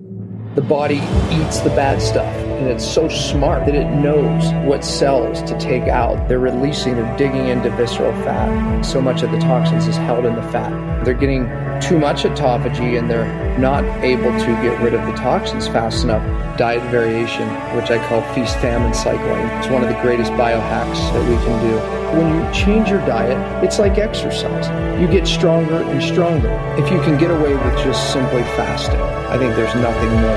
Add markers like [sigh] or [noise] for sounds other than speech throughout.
Thank you. The body eats the bad stuff, and it's so smart that it knows what cells to take out. They're releasing, they're digging into visceral fat. So much of the toxins is held in the fat. They're getting too much autophagy and they're not able to get rid of the toxins fast enough. Diet variation, which I call feast famine cycling, it's one of the greatest biohacks that we can do. When you change your diet, it's like exercise. You get stronger and stronger. If you can get away with just simply fasting, I think there's nothing more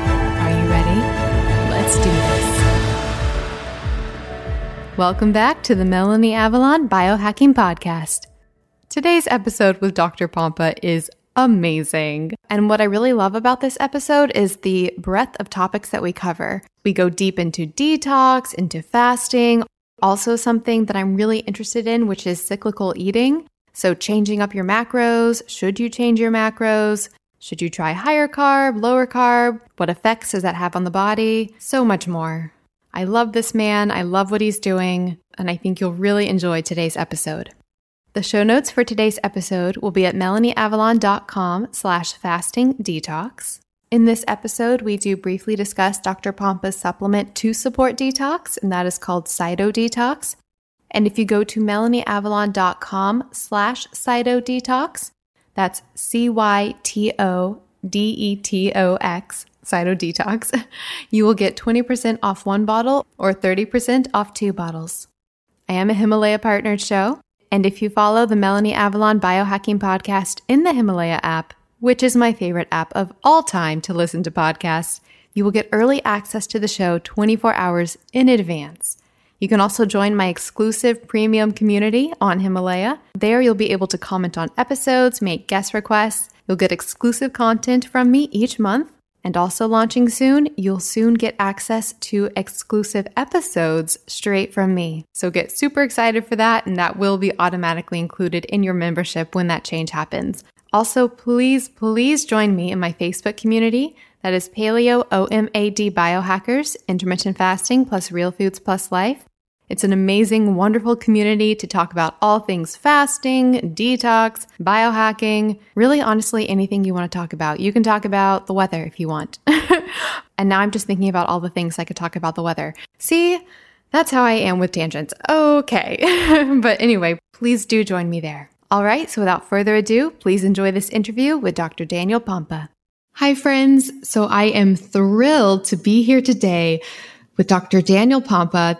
Welcome back to the Melanie Avalon Biohacking Podcast. Today's episode with Dr. Pompa is amazing. And what I really love about this episode is the breadth of topics that we cover. We go deep into detox, into fasting, also something that I'm really interested in, which is cyclical eating. So, changing up your macros. Should you change your macros? Should you try higher carb, lower carb? What effects does that have on the body? So much more. I love this man. I love what he's doing. And I think you'll really enjoy today's episode. The show notes for today's episode will be at melanieavalon.com slash fasting detox. In this episode, we do briefly discuss Dr. Pompa's supplement to support detox, and that is called Cyto Detox. And if you go to melanieavalon.com slash Cyto Detox, that's C-Y-T-O-D-E-T-O-X, Cyto Detox, [laughs] you will get 20% off one bottle or 30% off two bottles. I am a Himalaya partnered show. And if you follow the Melanie Avalon Biohacking Podcast in the Himalaya app, which is my favorite app of all time to listen to podcasts, you will get early access to the show 24 hours in advance. You can also join my exclusive premium community on Himalaya. There, you'll be able to comment on episodes, make guest requests. You'll get exclusive content from me each month, and also launching soon, you'll soon get access to exclusive episodes straight from me. So get super excited for that, and that will be automatically included in your membership when that change happens. Also, please, please join me in my Facebook community. That is Paleo OMAD Biohackers, Intermittent Fasting plus Real Foods plus Life. It's an amazing, wonderful community to talk about all things fasting, detox, biohacking, really, honestly, anything you want to talk about. You can talk about the weather if you want. [laughs] and now I'm just thinking about all the things I could talk about the weather. See, that's how I am with tangents. Okay. [laughs] but anyway, please do join me there. All right, so without further ado, please enjoy this interview with Dr. Daniel Pompa. Hi, friends. So I am thrilled to be here today with Dr. Daniel Pompa.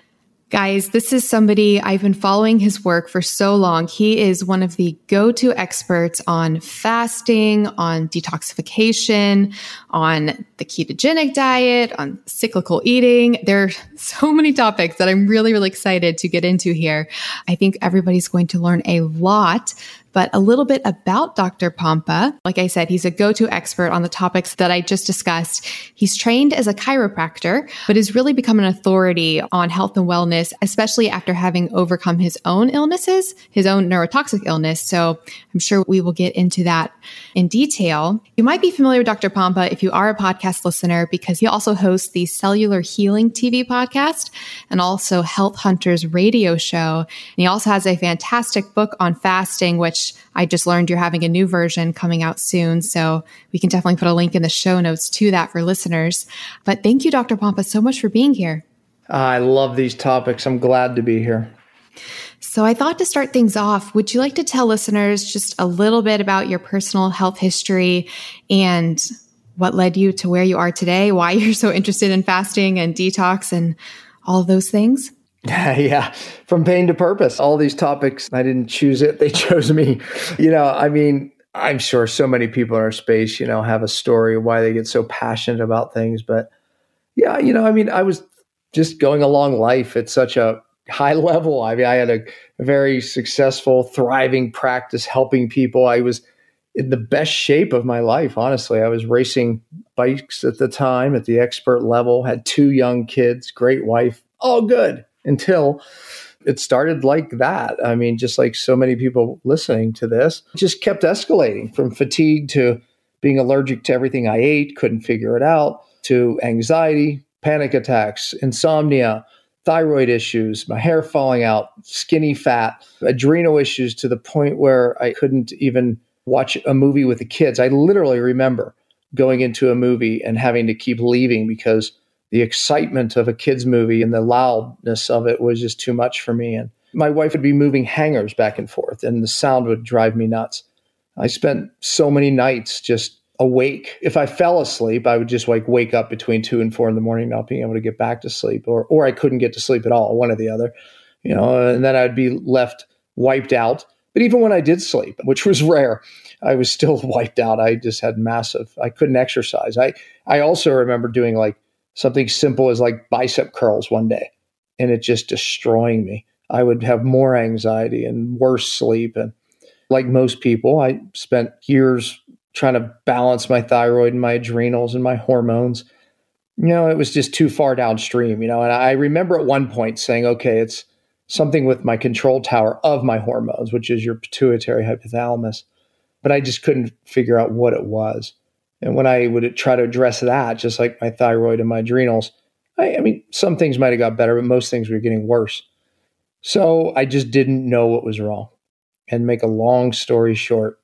Guys, this is somebody I've been following his work for so long. He is one of the go to experts on fasting, on detoxification, on the ketogenic diet, on cyclical eating. There are [laughs] so many topics that I'm really, really excited to get into here. I think everybody's going to learn a lot but a little bit about Dr. Pompa. Like I said, he's a go-to expert on the topics that I just discussed. He's trained as a chiropractor, but has really become an authority on health and wellness, especially after having overcome his own illnesses, his own neurotoxic illness. So I'm sure we will get into that in detail. You might be familiar with Dr. Pompa if you are a podcast listener, because he also hosts the Cellular Healing TV podcast and also Health Hunters radio show. And he also has a fantastic book on fasting, which which I just learned you're having a new version coming out soon. So we can definitely put a link in the show notes to that for listeners. But thank you, Dr. Pompa, so much for being here. I love these topics. I'm glad to be here. So, I thought to start things off, would you like to tell listeners just a little bit about your personal health history and what led you to where you are today, why [laughs] you're so interested in fasting and detox and all those things? [laughs] Yeah. From pain to purpose. All these topics, I didn't choose it. They [laughs] chose me. You know, I mean, I'm sure so many people in our space, you know, have a story why they get so passionate about things. But yeah, you know, I mean, I was just going along life at such a high [laughs] level. I mean, I had a very successful, thriving practice helping people. I was in the best shape of my life, honestly. I was racing bikes at the time at the expert level, had two young kids, great wife, all good until it started like that. I mean, just like so many people listening to this, just kept escalating from fatigue to being allergic to everything I ate, couldn't figure it out, to anxiety, panic attacks, insomnia, thyroid issues, my hair falling out, skinny fat, adrenal issues to the point where I couldn't even watch a movie with the kids. I literally remember going into a movie and having to keep leaving because the excitement of a kids movie and the loudness of it was just too much for me and my wife would be moving hangers back and forth and the sound would drive me nuts. I spent so many nights just awake. If I fell asleep, I would just like wake up between two and four in the morning, not being able to get back to sleep, or or I couldn't get to sleep at all, one or the other, you know, and then I'd be left wiped out. But even when I did sleep, which was rare, I was still [laughs] wiped out. I just had massive. I couldn't exercise. I I also remember doing like something simple as like bicep curls one day, and it just destroying me. I would have more anxiety and worse sleep and like most people, I spent years trying to balance my thyroid and my adrenals and my hormones. You know, it was just too far downstream, you know. And I remember at one point saying, okay, it's something with my control tower of my hormones, which is your pituitary hypothalamus. But I just couldn't figure out what it was. And when I would try to address that, just like my thyroid and my adrenals, I, I mean, some things might have got better, but most things were getting worse. So I just didn't know what was wrong. And make a long story short,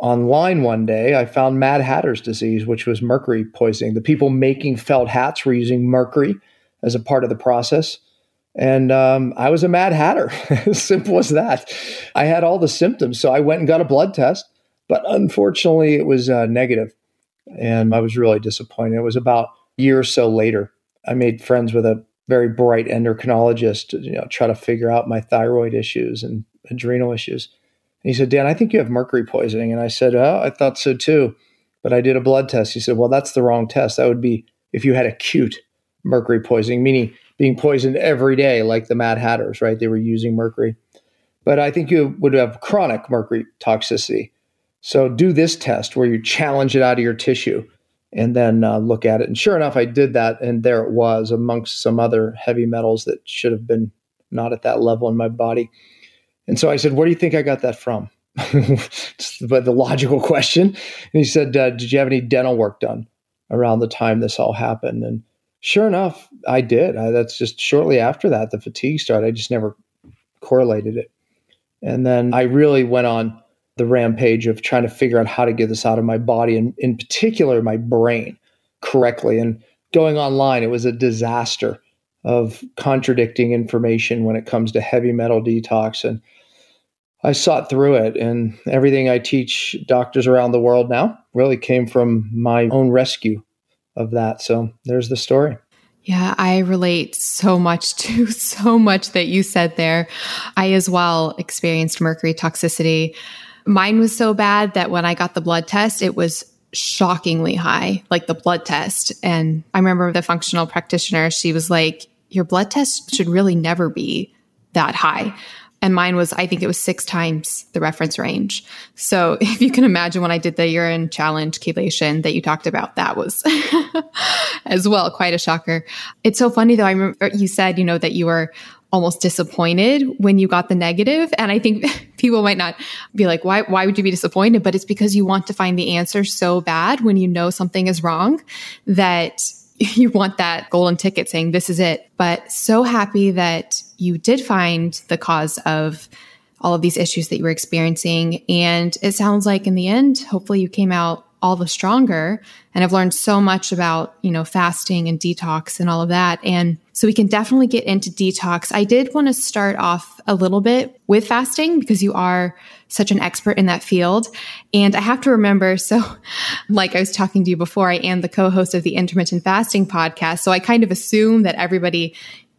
online one day, I found Mad Hatter's disease, which was mercury poisoning. The people making felt hats were using mercury as a part of the process. And um, I was a Mad Hatter, [laughs] simple as that. I had all the symptoms. So I went and got a blood test, but unfortunately, it was uh, negative, And I was really disappointed. It was about a year or so later. I made friends with a very bright endocrinologist to you know, try to figure out my thyroid issues and adrenal issues. And he said, Dan, I think you have mercury poisoning. And I said, Oh, I thought so too. But I did a blood test. He said, Well, that's the wrong test. That would be if you had acute mercury poisoning, meaning being poisoned every day, like the Mad Hatters, right? They were using mercury. But I think you would have chronic mercury toxicity. So do this test where you challenge it out of your tissue and then uh, look at it. And sure enough, I did that. And there it was amongst some other heavy metals that should have been not at that level in my body. And so I said, Where do you think I got that from? [laughs] but the logical question. And he said, uh, Did you have any dental work done around the time this all happened? And sure enough, I did. I, that's just shortly after that, the fatigue started. I just never correlated it. And then I really went on the rampage of trying to figure out how to get this out of my body and, in particular, my brain correctly. And going online, it was a disaster of contradicting information when it comes to heavy metal detox. And I sought through it, and everything I teach doctors around the world now really came from my own rescue of that. So there's the story. Yeah, I relate so much [laughs] to so much that you said there. I as well experienced mercury toxicity. Mine was so bad that when I got the blood test, it was shockingly high, like the blood test. And I remember the functional practitioner, she was like, Your blood test should really never be that high. And mine was, I think it was six times the reference range. So [laughs] if you can imagine when I did the urine challenge chelation that you talked about, that was [laughs] as well quite a shocker. It's so funny though. I remember you said, you know, that you were almost disappointed when you got the negative. And I think [laughs] people might not be like, why, why would you be disappointed? But it's because you want to find the answer so bad when you know something is wrong that [laughs] you want that golden ticket saying this is it. But so happy that you did find the cause of all of these issues that you were experiencing. And it sounds like in the end, hopefully you came out all the stronger and I've learned so much about, you know, fasting and detox and all of that. And so we can definitely get into detox. I did want to start off a little bit with fasting because you are such an expert in that field. And I have to remember, [laughs] so like I was talking to you before, I am the co-host of the intermittent fasting podcast. So I kind of assume that everybody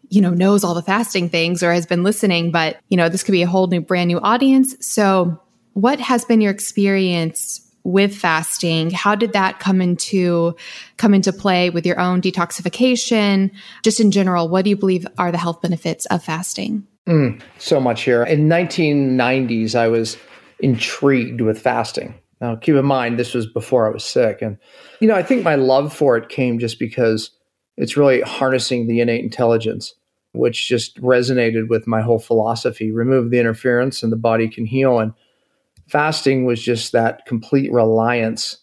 you know, knows all the fasting things or has been listening, but you know, this could be a whole new brand new audience. So what has been your experience with fasting how did that come into come into play with your own detoxification just in general what do you believe are the health benefits of fasting mm, so much here in 1990s i was intrigued with fasting Now, keep in mind, this was before I was sick. And, you know, I think my love for it came just because it's really harnessing the innate intelligence, which just resonated with my whole philosophy. Remove the interference and the body can heal. And fasting was just that complete reliance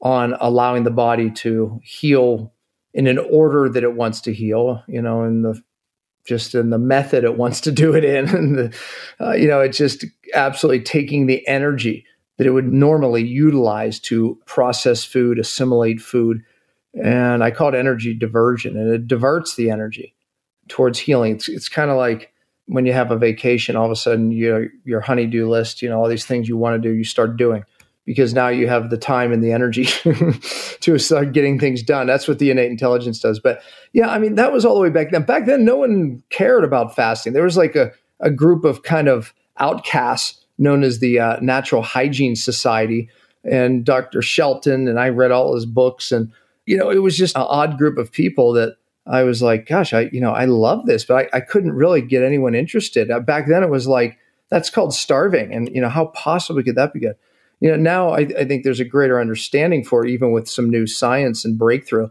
on allowing the body to heal in an order that it wants to heal, you know, in the just in the method it wants to do it in. [laughs] and the, uh, you know, it's just absolutely taking the energy that it would normally utilize to process food, assimilate food. And I call it energy diversion, and it diverts the energy towards healing. It's, it's kind of like when you have a vacation, all of a sudden your your honeydew list, you know, all these things you want to do, you start doing because now you have the time and the energy [laughs] to start getting things done. That's what the innate intelligence does. But yeah, I mean, that was all the way back then. Back then, no one cared about fasting. There was like a, a group of kind of outcasts known as the uh, Natural Hygiene Society and Dr. Shelton. And I read all his books. And, you know, it was just an odd group of people that I was like, gosh, I, you know, I love this, but I, I couldn't really get anyone interested. Uh, back then, it was like, that's called starving. And, you know, how possibly could that be good? you know now I, I, think there's a greater understanding for it even with some new science and breakthrough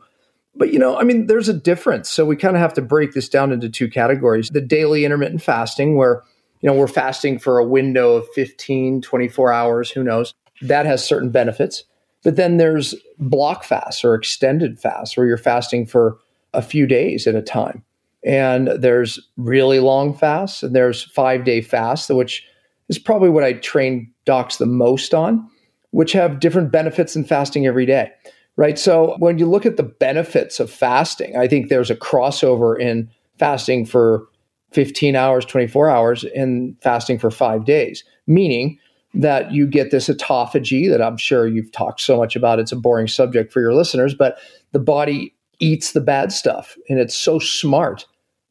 but you know i mean there's a difference so we kind of have to break this down into two categories the daily intermittent fasting where you know we're fasting for a window of 15 24 hours who knows that has certain benefits but then there's block fasts or extended fasts where you're fasting for a few days at a time and there's really long fasts and there's five day fasts which is probably what i train docs the most on, which have different benefits than fasting every day, right? So when you look at the benefits of fasting, I think there's a crossover in fasting for 15 hours, 24 hours, and fasting for five days, meaning that you get this autophagy that I'm sure you've talked so much about. It's a boring subject for your listeners, but the body eats the bad stuff and it's so smart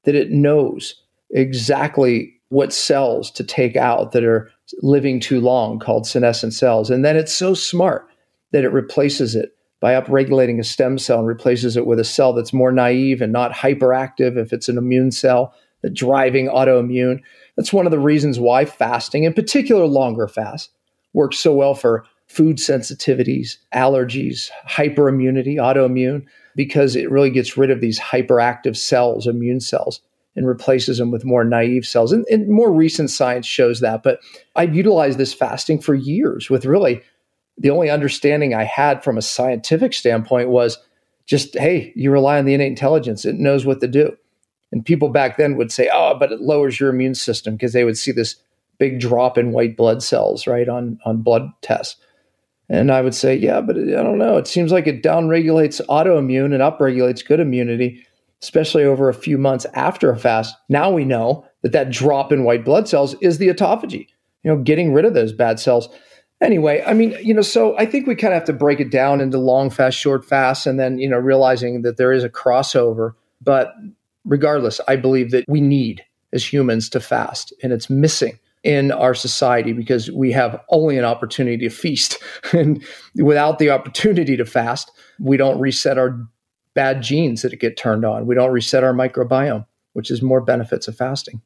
that it knows exactly what cells to take out that are living too long called senescent cells. And then it's so smart that it replaces it by upregulating a stem cell and replaces it with a cell that's more naive and not hyperactive if it's an immune cell, the driving autoimmune. That's one of the reasons why fasting, in particular longer fast, works so well for food sensitivities, allergies, hyperimmunity, autoimmune, because it really gets rid of these hyperactive cells, immune cells and replaces them with more naive cells. And, and, more recent science shows that. But I've utilized this fasting for years with really the only understanding I had from a scientific standpoint was just, hey, you rely on the innate intelligence, it knows what to do. And people back then would say, oh, but it lowers your immune system because they would see this big drop in white blood cells, right, on, on blood tests. And I would say, yeah, but I don't know. It seems like it downregulates autoimmune and upregulates good immunity especially over a few months after a fast, now we know that that drop in white blood cells is the autophagy, you know, getting rid of those bad cells. Anyway, I mean, you know, so I think we kind of have to break it down into long fast, short fast, and then, you know, realizing that there is a crossover. But regardless, I believe that we need as humans to fast, and it's missing in our society because we have only an opportunity to feast. [laughs] and without the opportunity to fast, we don't reset our bad genes that get turned on. We don't reset our microbiome, which is more benefits of fasting.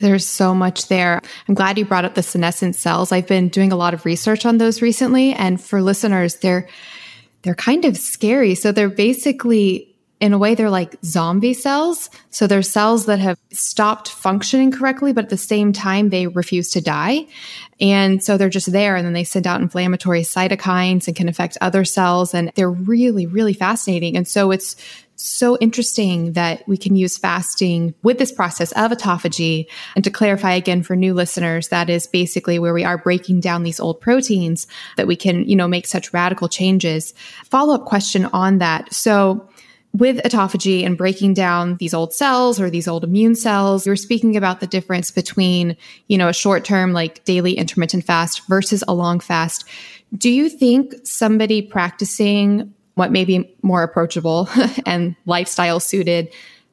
There's so much there. I'm glad you brought up the senescent cells. I've been doing a lot of research on those recently and for listeners they're they're kind of scary. So they're basically in a way, they're like zombie cells. So they're cells that have stopped functioning correctly, but at the same time, they refuse to die. And so they're just there and then they send out inflammatory cytokines and can affect other cells. And they're really, really fascinating. And so it's so interesting that we can use fasting with this process of autophagy. And to clarify again for new listeners, that is basically where we are breaking down these old proteins that we can, you know, make such radical changes. Follow up question on that. So with autophagy and breaking down these old cells or these old immune cells, you're speaking about the difference between, you know, a short term, like daily intermittent fast versus a long fast. Do you think somebody practicing what may be more approachable [laughs] and lifestyle suited,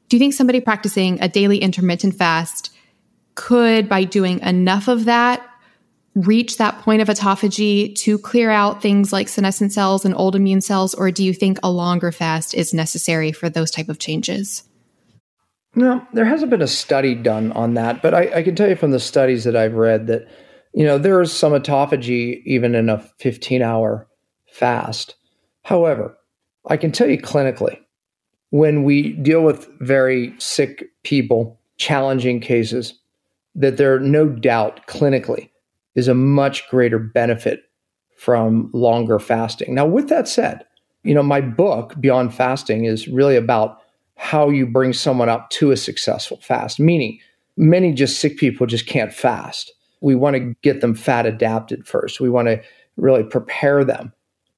do you think somebody practicing a daily intermittent fast could, by doing enough of that, reach that point of autophagy to clear out things like senescent cells and old immune cells or do you think a longer fast is necessary for those type of changes no there hasn't been a study done on that but I, I, can tell you from the studies that i've read that you know, there is some autophagy even in a 15 hour fast. However, I can tell you clinically, when we deal with very sick people, challenging cases, that there are no doubt clinically is a much greater benefit from longer fasting. Now, with that said, you know, my book, Beyond Fasting, is really about how you bring someone up to a successful fast, meaning many just sick people just can't fast. We want to get them fat adapted first. We want to really prepare them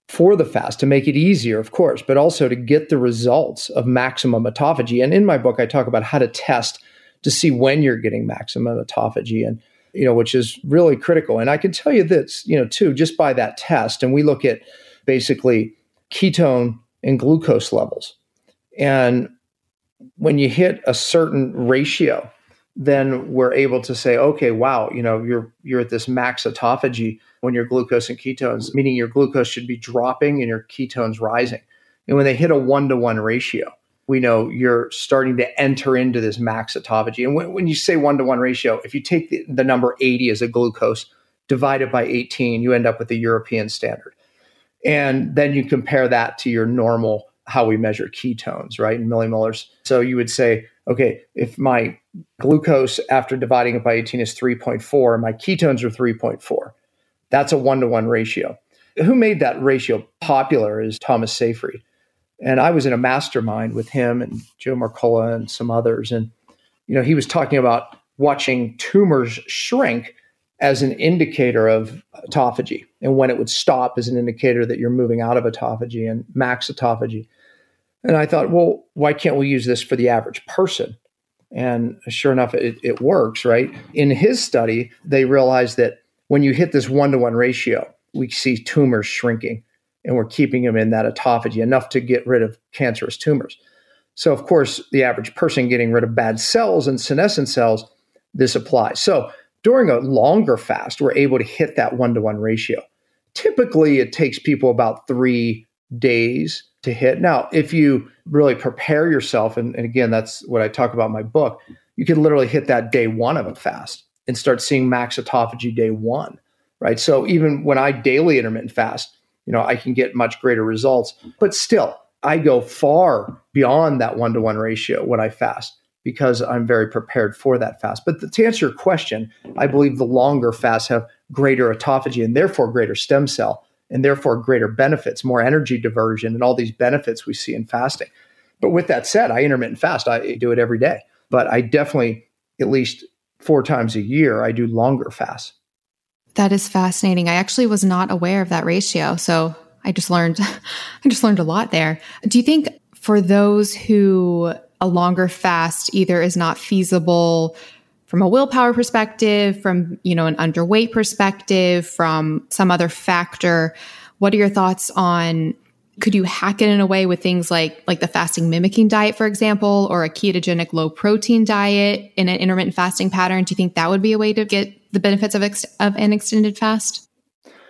for the fast to make it easier, of course, but also to get the results of maximum autophagy. And in my book, I talk about how to test to see when you're getting maximum autophagy and you know which is really critical and i can tell you this you know too just by that test and we look at basically ketone and glucose levels and when you hit a certain ratio then we're able to say, okay, wow, you know, you're you're at this max autophagy when your glucose and ketones, meaning your glucose should be dropping and your ketones rising. And when they hit a one to one ratio, we know you're starting to enter into this max autophagy. And when, when you say one to one ratio, if you take the, the number 80 as a glucose, divide it by 18, you end up with the European standard. And then you compare that to your normal, how we measure ketones, right, in millimolars. So you would say, okay, if my glucose after dividing it by 18 is 3.4, my ketones are 3.4. That's a one to one ratio. Who made that ratio popular is Thomas Seyfried. And I was in a mastermind with him and Joe Marcola and some others. And, you know, he was talking about watching tumors shrink as an indicator of autophagy and when it would stop as an indicator that you're moving out of autophagy and max autophagy. And I thought, well, why can't we use this for the average person? And sure enough, it, it works, right? In his study, they realized that when you hit this one to one ratio, we see tumors shrinking and we're keeping them in that autophagy enough to get rid of cancerous tumors. So, of course, the average person getting rid of bad cells and senescent cells, this applies. So, during a longer fast, we're able to hit that one to one ratio. Typically, it takes people about three days to hit. Now, if you really prepare yourself, and, and again, that's what I talk about in my book, you can literally hit that day one of a fast and start seeing max autophagy day one, right? So even when I daily intermittent fast, you know, I can get much greater results. But still, I go far beyond that one to one ratio when I fast because I'm very prepared for that fast. But to answer your question, I believe the longer fasts have greater autophagy and therefore greater stem cell and therefore greater benefits, more energy diversion, and all these benefits we see in fasting. But with that said, I intermittent fast. I do it every day, but I definitely at least four times a year I do longer fasts. That is fascinating. I actually was not aware of that ratio, so I just learned [laughs] I just learned a lot there. Do you think for those who a longer fast either is not feasible from a willpower perspective, from, you know, an underweight perspective, from some other factor, what are your thoughts on could you hack it in a way with things like like the fasting mimicking diet for example or a ketogenic low protein diet in an intermittent fasting pattern? Do you think that would be a way to get the benefits of ex- of an extended fast?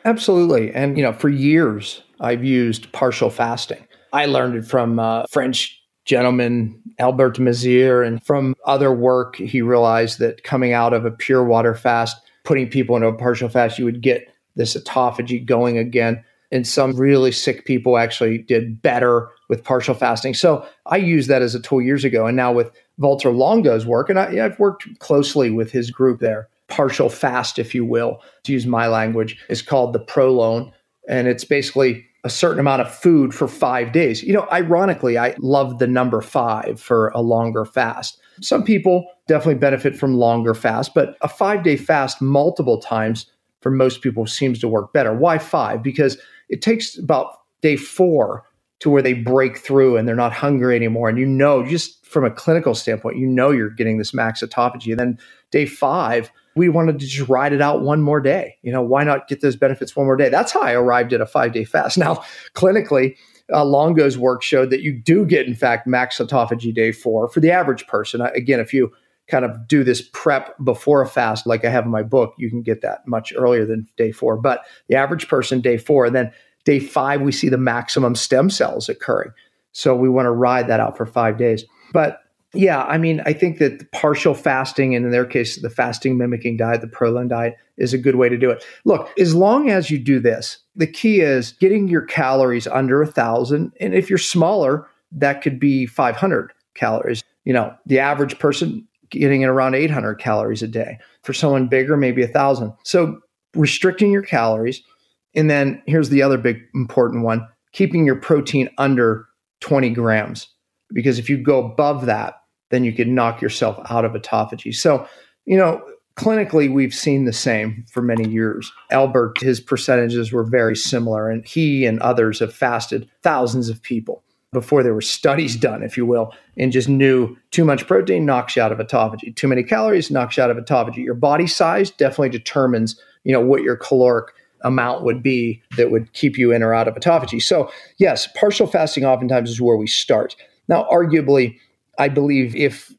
Absolutely. And you know for years i've used partial fasting. I learned it from a french gentleman Albert Mizar, and from other work, he realized that coming out of a pure water fast, putting people into a partial fast, you would get this autophagy going again. And some really sick people actually did better with partial fasting. So I used that as a tool years ago. And now with Valter Longo's work, and I, I've worked closely with his group there, partial fast, if you will, to use my language, is called the ProLon. And it's basically a certain amount of food for five days. You know, ironically, I love the number five for a longer fast. Some people definitely benefit from longer fast, but a five day fast multiple times for most people seems to work better. Why five? Because it takes about day four to where they break through and they're not hungry anymore. And you know, just from a clinical standpoint, you know you're getting this max autophagy. And then day five, we wanted to just ride it out one more day. You know, why not get those benefits one more day? That's how I arrived at a five day fast. [laughs] Now, clinically, uh, Longo's work showed that you do get, in fact, max autophagy day four for the average person. Again, if you kind of do this prep before a fast, like I have in my book, you can get that much earlier than day four. But the average person, day four, and then day five, we see the maximum stem cells occurring. So we want to ride that out for five days. But Yeah, I mean, I think that partial fasting, and in their case, the fasting mimicking diet, the ProLon diet, is a good way to do it. Look, as long as you do this, the key is getting your calories under a thousand. And if you're smaller, that could be 500 calories. You know, the average person getting in around 800 calories a day. For someone bigger, maybe a thousand. So restricting your calories. And then here's the other big important one keeping your protein under 20 grams. Because if you go above that, then you could knock yourself out of autophagy. So, you know, clinically, we've seen the same for many years. Albert, his percentages were very similar, and he and others have fasted thousands of people before there were studies done, if you will, and just knew too much protein knocks you out of autophagy. Too many calories knocks you out of autophagy. Your body size definitely determines, you know, what your caloric amount would be that would keep you in or out of autophagy. So, yes, partial fasting oftentimes is where we start. Now, arguably, I believe if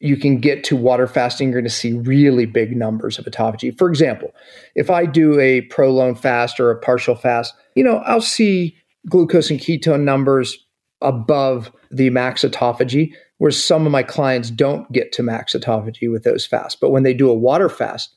you can get to water fasting, you're going to see really big numbers of autophagy. For example, if I do a prolonged fast or a partial fast, you know, I'll see glucose and ketone numbers above the max autophagy, where some of my clients don't get to max autophagy with those fasts. But when they do a water fast,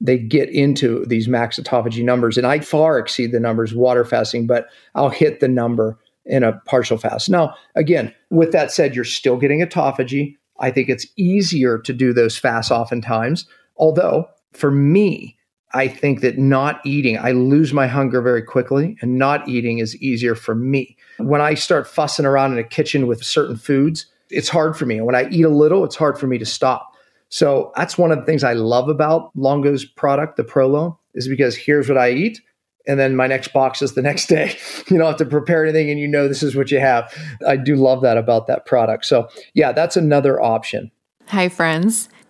they get into these max autophagy numbers. And I far exceed the numbers water fasting, but I'll hit the number in a partial fast. Now, again, with that said, you're still getting autophagy. I think it's easier to do those fasts oftentimes. Although, for me, I think that not eating, I lose my hunger very quickly, and not eating is easier for me. When I start fussing around in a kitchen with certain foods, it's hard for me. And when I eat a little, it's hard for me to stop. So that's one of the things I love about Longo's product, the ProLon, is because here's what I eat and then my next box is the [laughs] next day. You don't have to prepare anything and you know this is what you have. I do love that about that product. So, yeah, that's another option. Hi, friends.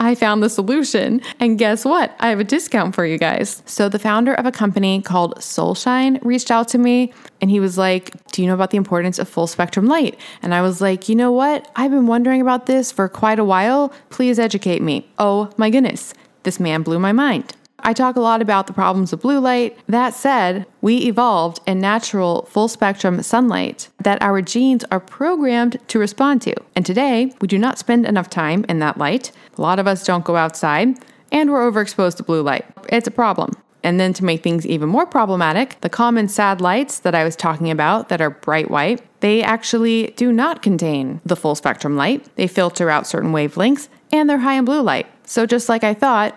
I found the solution. And guess what? I have a discount for you guys. So, the founder of a company called Solshine reached out to me and he was like, Do you know about the importance of full spectrum light? And I was like, You know what? I've been wondering about this for quite a while. Please educate me. Oh my goodness. This man blew my mind. I talk a lot about the problems of blue light. That said, we evolved in natural full spectrum sunlight that our genes are programmed to respond to. And today, we do not spend enough time in that light. A lot of us don't go outside, and we're overexposed to blue light. It's a problem. And then to make things even more problematic, the common sad lights that I was talking about that are bright white, they actually do not contain the full spectrum light. They filter out certain wavelengths and they're high in blue light. So just like I thought,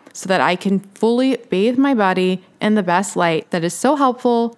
so that I can fully bathe my body in the best light that is so helpful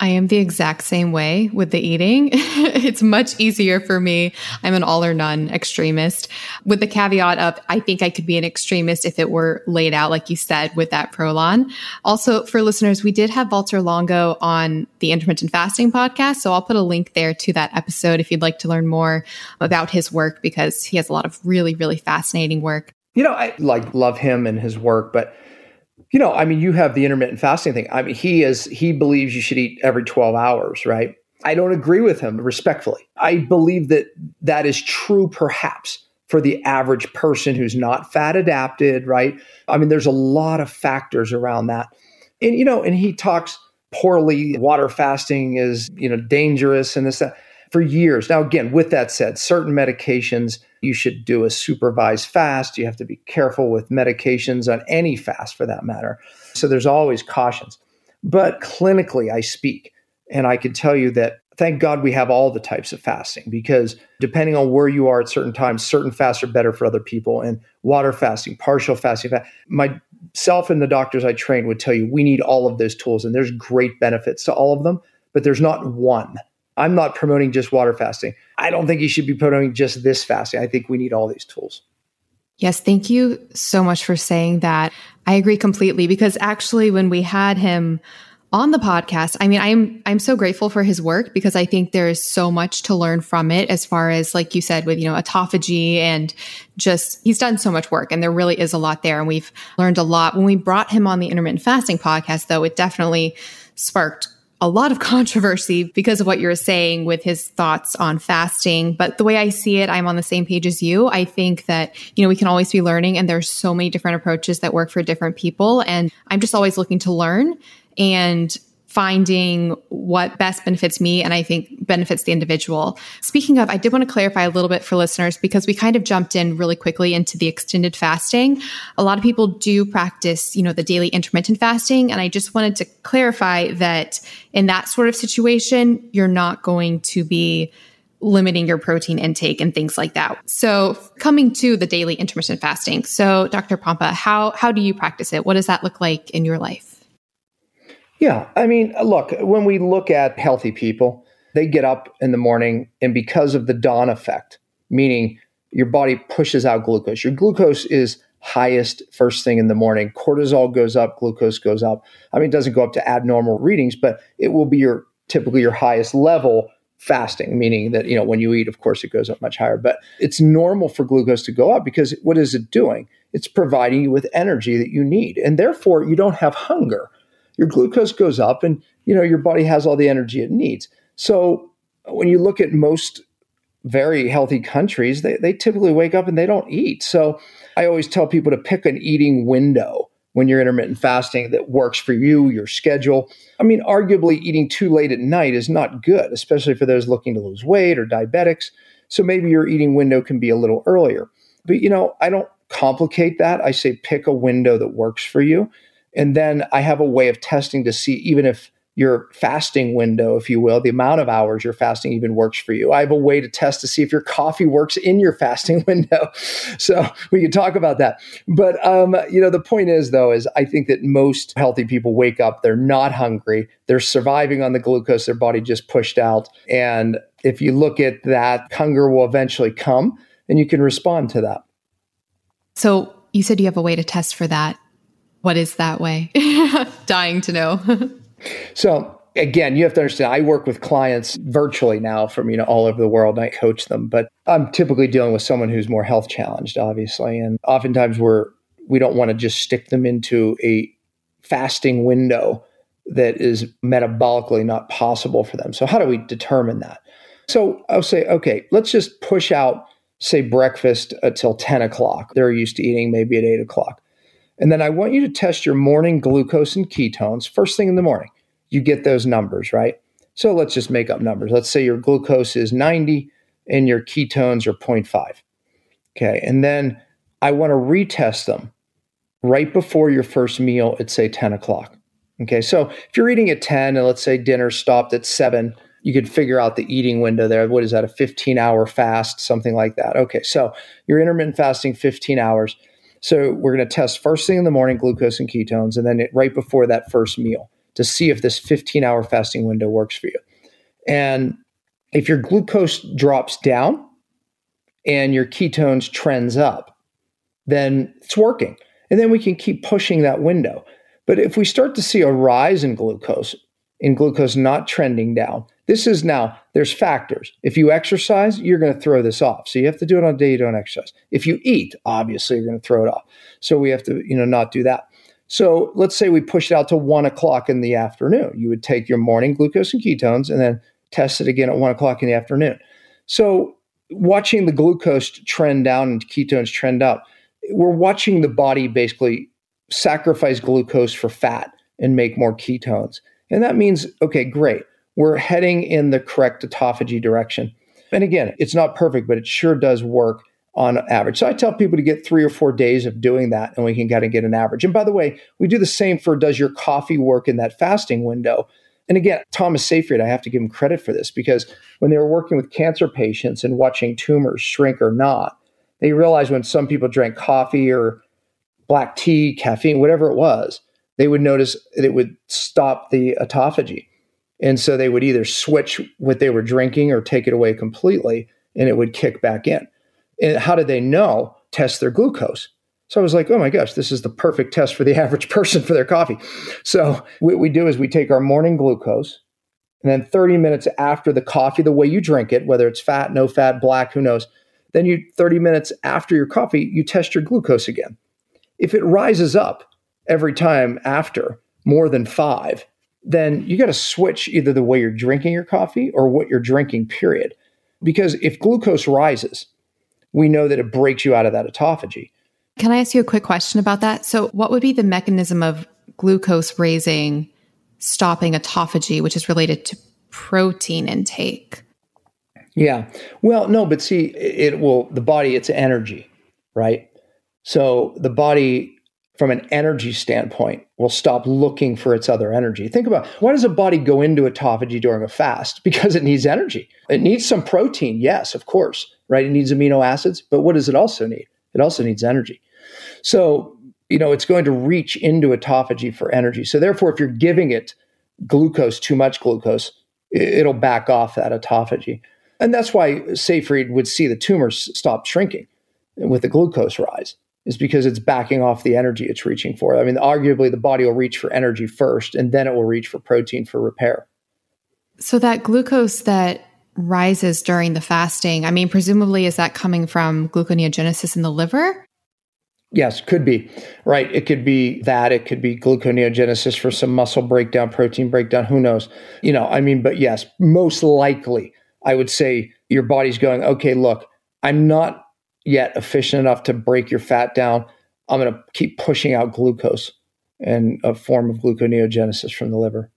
I am the exact same way with the eating. [laughs] it's much easier for me. I'm an all or none extremist with the caveat of I think I could be an extremist if it were laid out, like you said, with that Prolon. Also, for listeners, we did have Valter Longo on the intermittent fasting podcast. So I'll put a link there to that episode if you'd like to learn more about his work because he has a lot of really, really fascinating work. You know, I like love him and his work, but you know, I mean, you have the intermittent fasting thing. I mean, he is he believes you should eat every 12 hours, right? I don't agree with him respectfully. I believe that that is true perhaps for the average person who's not fat adapted, right? I mean, there's a lot of factors around that. And you know, and he talks poorly water fasting is, you know, dangerous and this that for years. Now again, with that said, certain medications you should do a supervised fast. You have to be careful with medications on any fast for that matter. So there's always cautions. But clinically, I speak, and I can tell you that thank God we have all the types of fasting because depending on where you are at certain times, certain fasts are better for other people. And water fasting, partial fasting, myself and the doctors I train would tell you we need all of those tools, and there's great benefits to all of them, but there's not one I'm not promoting just water fasting. I don't think you should be promoting just this fasting. I think we need all these tools. Yes, thank you so much for saying that. I agree completely because actually, when we had him on the podcast. I mean, I'm I'm so grateful for his work because I think there is so much to learn from it as far as like you said with, you know, autophagy and just he's done so much work and there really is a lot there and we've learned a lot. When we brought him on the intermittent fasting podcast though, it definitely sparked a lot of controversy because of what you're saying with his thoughts on fasting. But the way I see it, I'm on the same page as you. I think that, you know, we can always be learning and there's so many different approaches that work for different people. And I'm just always looking to learn and finding what best benefits me and I think benefits the individual. Speaking of, I did want to clarify a little bit for listeners because we kind of jumped in really quickly into the extended fasting. A lot of people do practice, you know, the daily intermittent fasting. And I just wanted to clarify that in that sort of situation, you're not going to be limiting your protein intake and things like that. So coming to the daily intermittent fasting. So Dr. Pompa, how, how do you practice it? What does that look like in your life? Yeah. I mean, look, when we look at healthy people, they get up in the morning and because of the dawn effect, meaning your body pushes out glucose, your glucose is highest first thing in the morning. Cortisol goes up, glucose goes up. I mean, it doesn't go up to abnormal readings, but it will be your typically your highest level fasting, meaning that, you know, when you eat, of course, it goes up much higher. But it's normal for glucose to go up because what is it doing? It's providing you with energy that you need. And therefore, you don't have hunger your glucose goes up and you know your body has all the energy it needs. So when you look at most very healthy countries they, they typically wake up and they don't eat. So i always tell people to pick an eating window when you're intermittent fasting that works for you your schedule. I mean arguably eating too late at night is not good especially for those looking to lose weight or diabetics. So maybe your eating window can be a little earlier. But you know i don't complicate that. I say pick a window that works for you and then I have a way of testing to see even if your fasting window, if you will, the amount of hours your fasting even works for you. I have a way to test to see if your coffee works in your [laughs] fasting window. So we can talk about that. But um, you know, the point is though, is I think that most healthy people wake up, they're not hungry, they're surviving on the glucose their body just pushed out. And if you look at that, hunger will eventually come and you can respond to that. So you said you have a way to test for that. What is that way? [laughs] Dying to know. [laughs] so again, you have to understand I work with clients virtually now from, you know, all over the world and I coach them, but I'm typically dealing with someone who's more health challenged, obviously. And oftentimes we're we don't want to just stick them into a fasting window that is metabolically not possible for them. So how do we determine that? So I'll say, okay, let's just push out, say, breakfast uh, until 10 o'clock. They're used to eating maybe at 8 o'clock. And then I want you to test your morning glucose and ketones first thing in the morning. You get those numbers, right? So let's just make up numbers. Let's say your glucose is 90 and your ketones are 0.5. Okay. And then I want to retest them right before your first meal at, say, 10 o'clock. Okay. So if you're eating at 10 and let's say dinner stopped at 7, you could figure out the eating window there. What is that? A 15 hour fast, something like that. Okay. So you're intermittent fasting 15 hours. So we're going to test first thing in the morning glucose and ketones, and then it, right before that first meal to see if this 15 hour fasting window works for you. And if your glucose drops down and your ketones trends up, then it's working. And then we can keep pushing that window. But if we start to see a rise in glucose, in glucose not trending down, this is now, there's factors. If you exercise, you're going to throw this off. So you have to do it on a day you don't exercise. If you eat, obviously you're going to throw it off. So we have to, you know, not do that. So let's say we push it out to one o'clock in the afternoon. You would take your morning glucose and ketones and then test it again at one o'clock in the afternoon. So watching the glucose trend down and ketones trend up, we're watching the body basically sacrifice glucose for fat and make more ketones. And that means, okay, great we're heading in the correct autophagy direction. And again, it's not perfect, but it sure does work on average. So I tell people to get three or four days of doing that and we can kind of get an average. And by the way, we do the same for does your coffee work in that fasting window? And again, Thomas Seyfried, I have to give him credit for this because when they were working with cancer patients and watching tumors shrink or not, they realized when some people drank coffee or black tea, caffeine, whatever it was, they would notice that it would stop the autophagy. And so they would either switch what they were drinking or take it away completely and it would kick back in. And how did they know? Test their glucose. So I was like, oh my gosh, this is the perfect test for the [laughs] average person for their coffee. So what we do is we take our morning glucose, and then 30 minutes after the coffee, the way you drink it, whether it's fat, no fat, black, who knows, then you 30 minutes after your coffee, you test your glucose again. If it rises up every time after more than five, then you got to switch either the way you're drinking your coffee or what you're drinking, period. Because if glucose rises, we know that it breaks you out of that autophagy. Can I ask you a quick question about that? So, what would be the mechanism of glucose raising stopping autophagy, which is related to protein intake? Yeah. Well, no, but see, it will, the body, it's energy, right? So the body, from an energy standpoint, will stop looking for its other energy. Think about why does a body go into autophagy during a fast? [laughs] Because it needs energy. It needs some protein, yes, of course, right? It needs amino acids, but what does it also need? It also needs energy. So, you know, it's going to reach into autophagy for energy. So, therefore, if you're giving it glucose, too much glucose, it'll back off that autophagy. And that's why Seyfried would see the tumors stop shrinking with the glucose rise, is because it's backing off the energy it's reaching for. I mean, arguably, the body will reach for energy first, and then it will reach for protein for repair. So, that glucose that rises during the fasting, I mean, presumably, is that coming from gluconeogenesis in the liver? Yes, could be. Right. It could be that. It could be gluconeogenesis for some muscle breakdown, protein breakdown. Who knows? You know, I mean, but yes, most likely, I would say your body's going, okay, look, I'm not yet efficient enough to break your fat down. I'm going to keep pushing out glucose and a form of gluconeogenesis from the liver.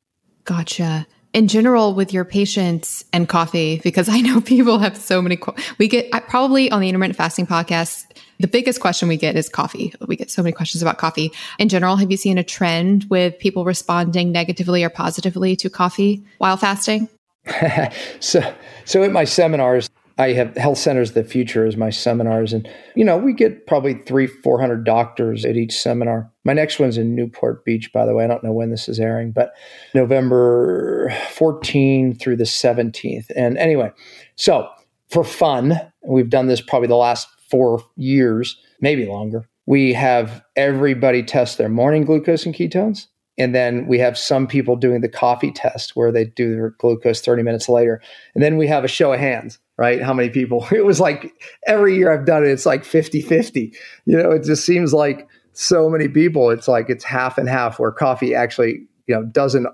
Gotcha in general with your patients and coffee because i know [laughs] people have so many we get probably on the intermittent fasting podcast the biggest question we get is coffee we get so many questions about coffee in general have you seen a trend with people responding negatively or positively to coffee while fasting [laughs] so so at my seminars I have Health Centers of the Future as my seminars. And, you know, we get probably three, 400 doctors at each seminar. My next one's in Newport Beach, by the way. I don't know when this is airing, but November 14 through the 17th. And anyway, so for fun, we've done this probably the last four years, maybe longer. We have everybody test their morning glucose and ketones. And then we have some people doing the coffee test where they do their glucose 30 minutes later. And then we have a show of hands right? How many people? [laughs] It was like every year I've done it, it's like 50 50. You know, it just seems like so many people, it's like it's half and half where coffee actually, you know, doesn't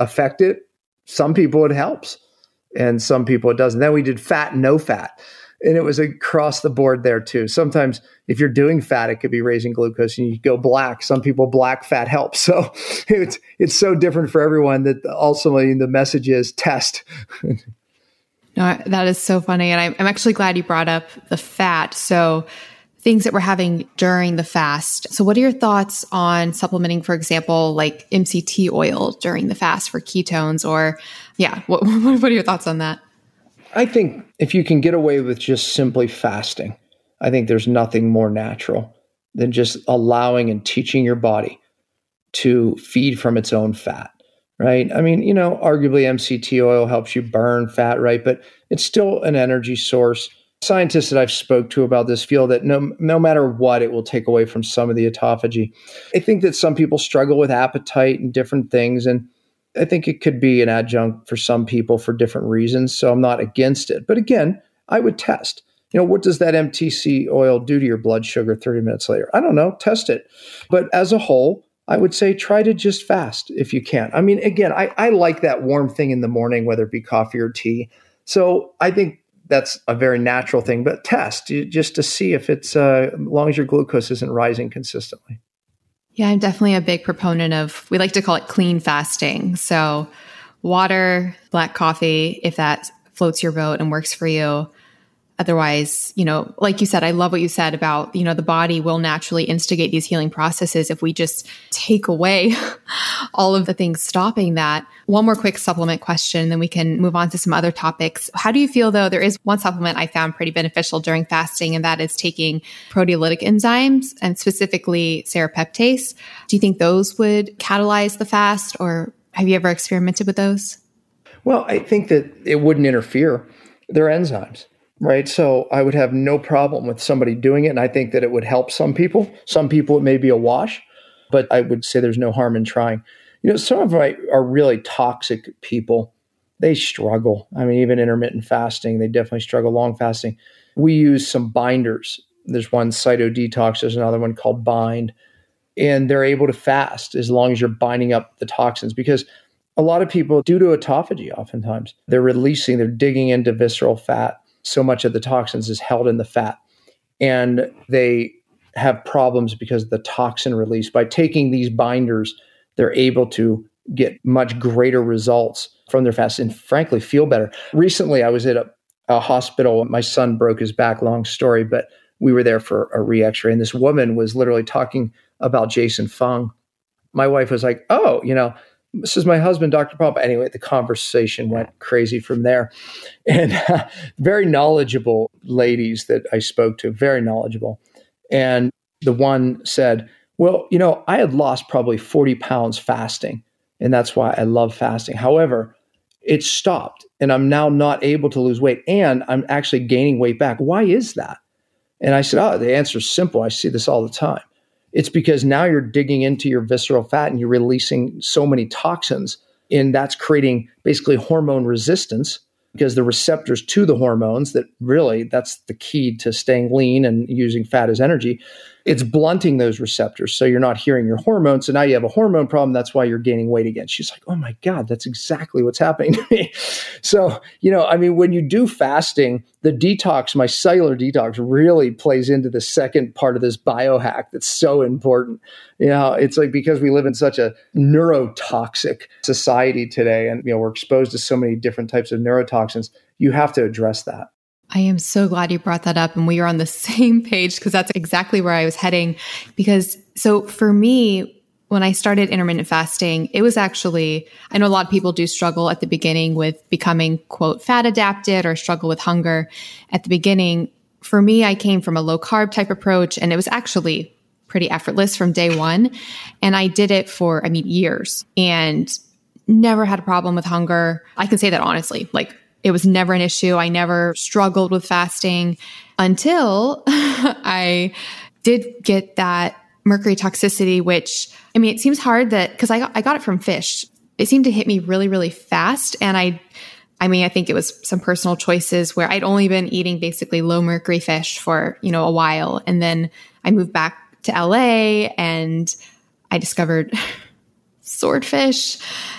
affect it. Some people it helps and some people it doesn't. Then we did fat no fat. And it was across the board there too. Sometimes if you're doing fat, it could be raising glucose and you go black. Some people black fat helps. [laughs] So it's it's so different for everyone that ultimately the message is test. [laughs] No, that is so funny. And I'm, I'm actually glad you brought up the fat. So, things that we're having during the fast. So, what are your thoughts on supplementing, for example, like MCT oil during the fast for ketones? Or, yeah, what, [laughs] what are your thoughts on that? I think if you can get away with just simply fasting, I think there's nothing more natural than just allowing and teaching your body to feed from its own fat right? I mean, you know, arguably MCT oil helps you burn fat, right? But it's still an energy source. Scientists that I've spoke to about this feel that no, no matter what, it will take away from some of the autophagy. I think that some people struggle with appetite and different things, and I think it could be an adjunct for some people for different reasons. So I'm not against it. But again, I would test. You know, what does that MTC oil do to your blood sugar 30 minutes later? I don't know. Test it. But as a whole, I would say try to just fast if you can. I mean, again, I, I like that warm thing in the morning, whether it be coffee or tea. So I think that's a very natural thing, but test just to see if it's, uh, as long as your glucose isn't rising consistently. Yeah, I'm definitely a big proponent of, we like to call it clean fasting. So water, black coffee, if that floats your boat and works for you, Otherwise, you know, like you said, I love what you said about, you know, the body will naturally instigate these healing processes if we just take away [laughs] all of the things stopping that. One more quick supplement question, then we can move on to some other topics. How do you feel though? There is one supplement I found pretty beneficial during fasting, and that is taking proteolytic enzymes and specifically serrapeptase. Do you think those would catalyze the fast or have you ever experimented with those? Well, I think that it wouldn't interfere. They're enzymes right? So I would have no problem with somebody doing it. And I think that it would help some people. Some people, it may be a wash, but I would say there's no harm in trying. You know, some of my are really toxic people. They struggle. I mean, even intermittent fasting, they definitely struggle long fasting. We use some binders. There's one Cytodetox, there's another one called Bind. And they're able to fast as long as you're binding up the toxins because a lot of people, due to autophagy, oftentimes, they're releasing, they're digging into visceral fat. So much of the toxins is held in the fat. And they have problems because of the toxin release. By taking these binders, they're able to get much greater results from their fast and frankly feel better. Recently, I was at a, a hospital. My son broke his back, long story, but we were there for a re x ray. And this woman was literally talking about Jason Fung. My wife was like, Oh, you know, this is my husband, Dr. Pompa. Anyway, the conversation went crazy from there. And uh, [laughs] very knowledgeable ladies that I spoke to, very knowledgeable. And the one said, Well, you know, I had lost probably 40 pounds fasting, and that's why I love fasting. However, it stopped, and I'm now not able to lose weight, and I'm actually gaining weight back. Why is that? And I said, Oh, the answer is simple. I see this all the time. It's because now you're digging into your visceral fat and you're releasing so many toxins, and that's creating basically hormone resistance because the receptors to the hormones that really that's the key to staying lean and using fat as energy it's blunting those receptors. So you're not hearing your hormones. So now you have a hormone problem. That's why you're gaining weight again. She's like oh my god that's exactly what's happening to me. [laughs] So you know i mean when you do fasting the detox my cellular detox really plays into the second part of this biohack that's so important. You know it's like because we live in such a neurotoxic society today and you know we're exposed to so many different types of neurotoxins you have to address that I am so glad you brought that up and we are on the [laughs] same page because that's exactly where I was heading. Because so for me, when I started intermittent fasting, it was actually, I know a lot of people do struggle at the beginning with becoming quote fat adapted or struggle with hunger at the beginning. For me, I came from a low carb type approach and it was actually pretty effortless from day one. And I did it for, I mean, years and never had a problem with hunger. I can say that honestly, like it was never an issue. I never struggled with fasting until [laughs] I did get that mercury toxicity, which I mean, it seems hard that because I got, I got it from fish. It seemed to hit me really, really fast. And I, I mean, I think it was some personal choices where I'd only been eating basically low mercury fish for, you know, a while. And then I moved back to LA and I discovered [laughs] swordfish.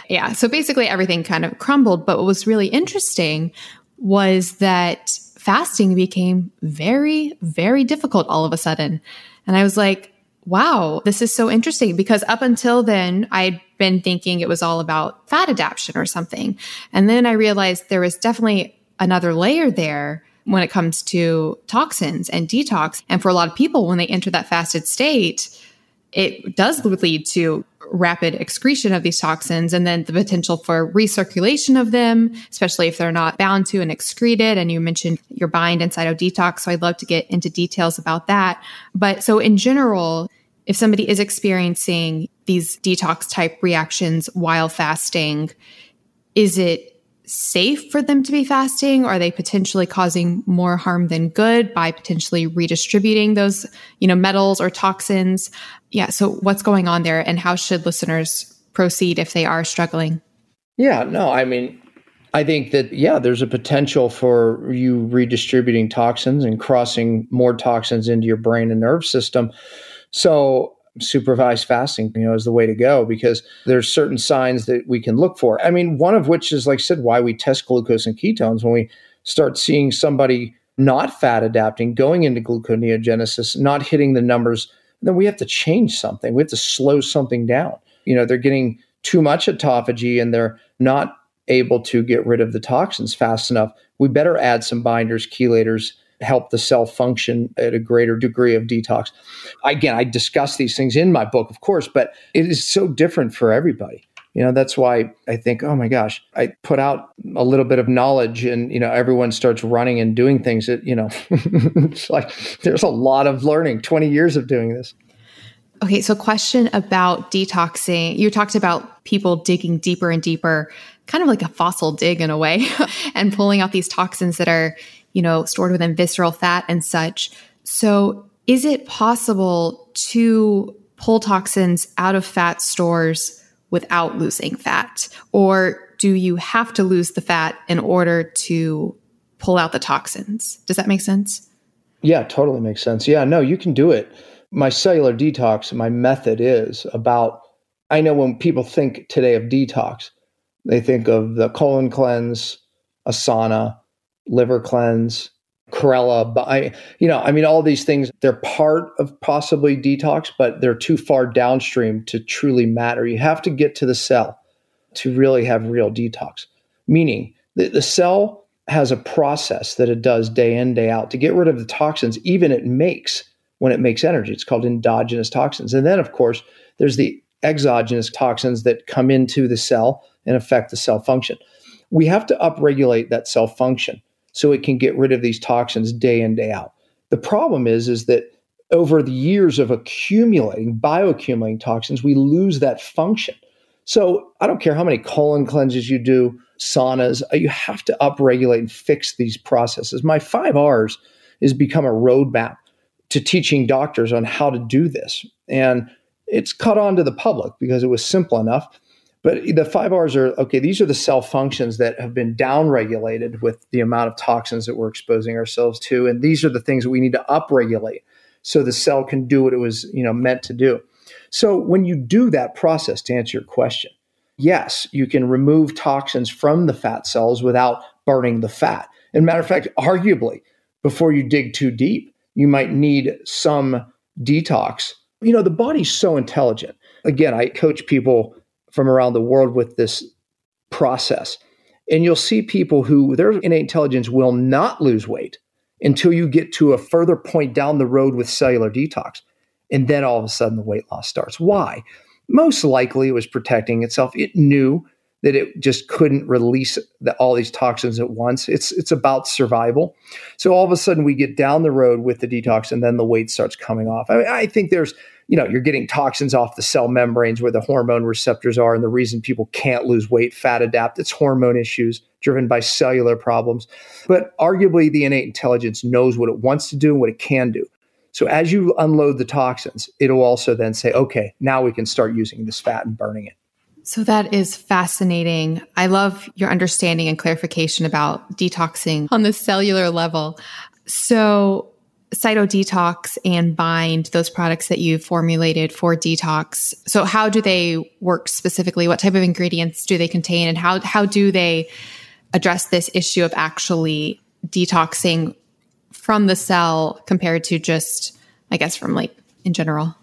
Yeah. So basically everything kind of crumbled. But what was really interesting was that fasting became very, very difficult all of a sudden. And I was like, wow, this is so interesting because up until then, I'd been thinking it was all about fat adaptation or something. And then I realized there was definitely another layer there when it comes to toxins and detox. And for a lot of people, when they enter that fasted state, it does lead to rapid excretion of these toxins and then the potential for recirculation of them, especially if they're not bound to and excreted. And you mentioned your bind and Cytodetox. So I'd love to get into details about that. But so in general, if somebody is experiencing these detox type reactions while fasting, is it safe for them to be fasting? Are they potentially causing more harm than good by potentially redistributing those, you know, metals or toxins? Yeah. So what's going on there and how should listeners proceed if they are struggling? Yeah, no, I mean, I think that, yeah, there's a potential for you redistributing toxins and crossing more toxins into your brain and nerve system. So supervised fasting, you know, is the way to go because there's certain signs that we can look for. I mean, one of which is, like I said, why we test glucose and ketones when we start seeing somebody not fat adapting, going into gluconeogenesis, not hitting the numbers, then we have to change something. We have to slow something down. You know, they're getting too much autophagy and they're not able to get rid of the toxins fast enough. We better add some binders, chelators, help the cell function at a greater degree of detox. Again, I discuss these things in my book, of course, but it is so different for everybody. You know, that's why I think, oh my gosh, I put out a little bit of knowledge and, you know, everyone starts running and doing things that, you know, [laughs] it's like there's a lot of learning, 20 years of doing this. Okay, so question about detoxing. You talked about people digging deeper and deeper, kind of like a fossil dig in a way, [laughs] and pulling out these toxins that are you know, stored within visceral fat and such. So, is it possible to pull toxins out of fat stores without losing fat? Or do you have to lose the fat in order to pull out the toxins? Does that make sense? Yeah, totally makes sense. Yeah, no, you can do it. My cellular detox, my method is about, I know when people think today of detox, they think of the colon cleanse, Asana, liver cleanse, Chlorella, but I, you know, I mean, all these things, they're part of possibly detox, but they're too far downstream to truly matter. You have to get to the cell to really have real detox, meaning the, the cell has a process that it does day in, day out to get rid of the toxins, even it makes when it makes energy. It's called endogenous toxins. And then, of course, there's the exogenous toxins that come into the cell and affect the cell function. We have to upregulate that cell function so it can get rid of these toxins day in day out. The problem is is that over the years of accumulating bioaccumulating toxins, we lose that function. So I don't care how many colon cleanses you do, saunas, uh, you have to upregulate and fix these processes. My five R's has become a roadmap to teaching doctors on how to do this. And it's cut on to the public because it was simple enough. But the five R's are okay, these are the cell functions that have been downregulated with the amount of toxins that we're exposing ourselves to. And these are the things that we need to upregulate so the cell can do what it was you know, meant to do. So when you do that process, to answer your question, yes, you can remove toxins from the fat cells without burning the fat. And matter of fact, arguably, before you dig too deep, you might need some detox. You know, the body's so intelligent. Again, I coach people from around the world with this process. And you'll see people who their innate intelligence will not lose weight until you get to a further point down the road with cellular detox. And then all of a sudden the weight loss starts. Why? Most likely it was protecting itself. It knew that it just couldn't release the, all these toxins at once. It's it's about survival. So all of a sudden we get down the road with the detox, and then the weight starts coming off. I, mean, I think there's you know, you're getting toxins off the cell membranes where the hormone receptors are. And the reason people can't lose weight, fat adapt, it's hormone issues driven by cellular problems. But arguably, the innate intelligence knows what it wants to do and what it can do. So as you unload the toxins, it'll also then say, okay, now we can start using this fat and burning it. So that is fascinating. I love your understanding and clarification about detoxing on the cellular level. So cytodetox and bind those products that you've formulated for detox so how do they work specifically what type of ingredients do they contain and how how do they address this issue of actually detoxing from the cell compared to just i guess from like in general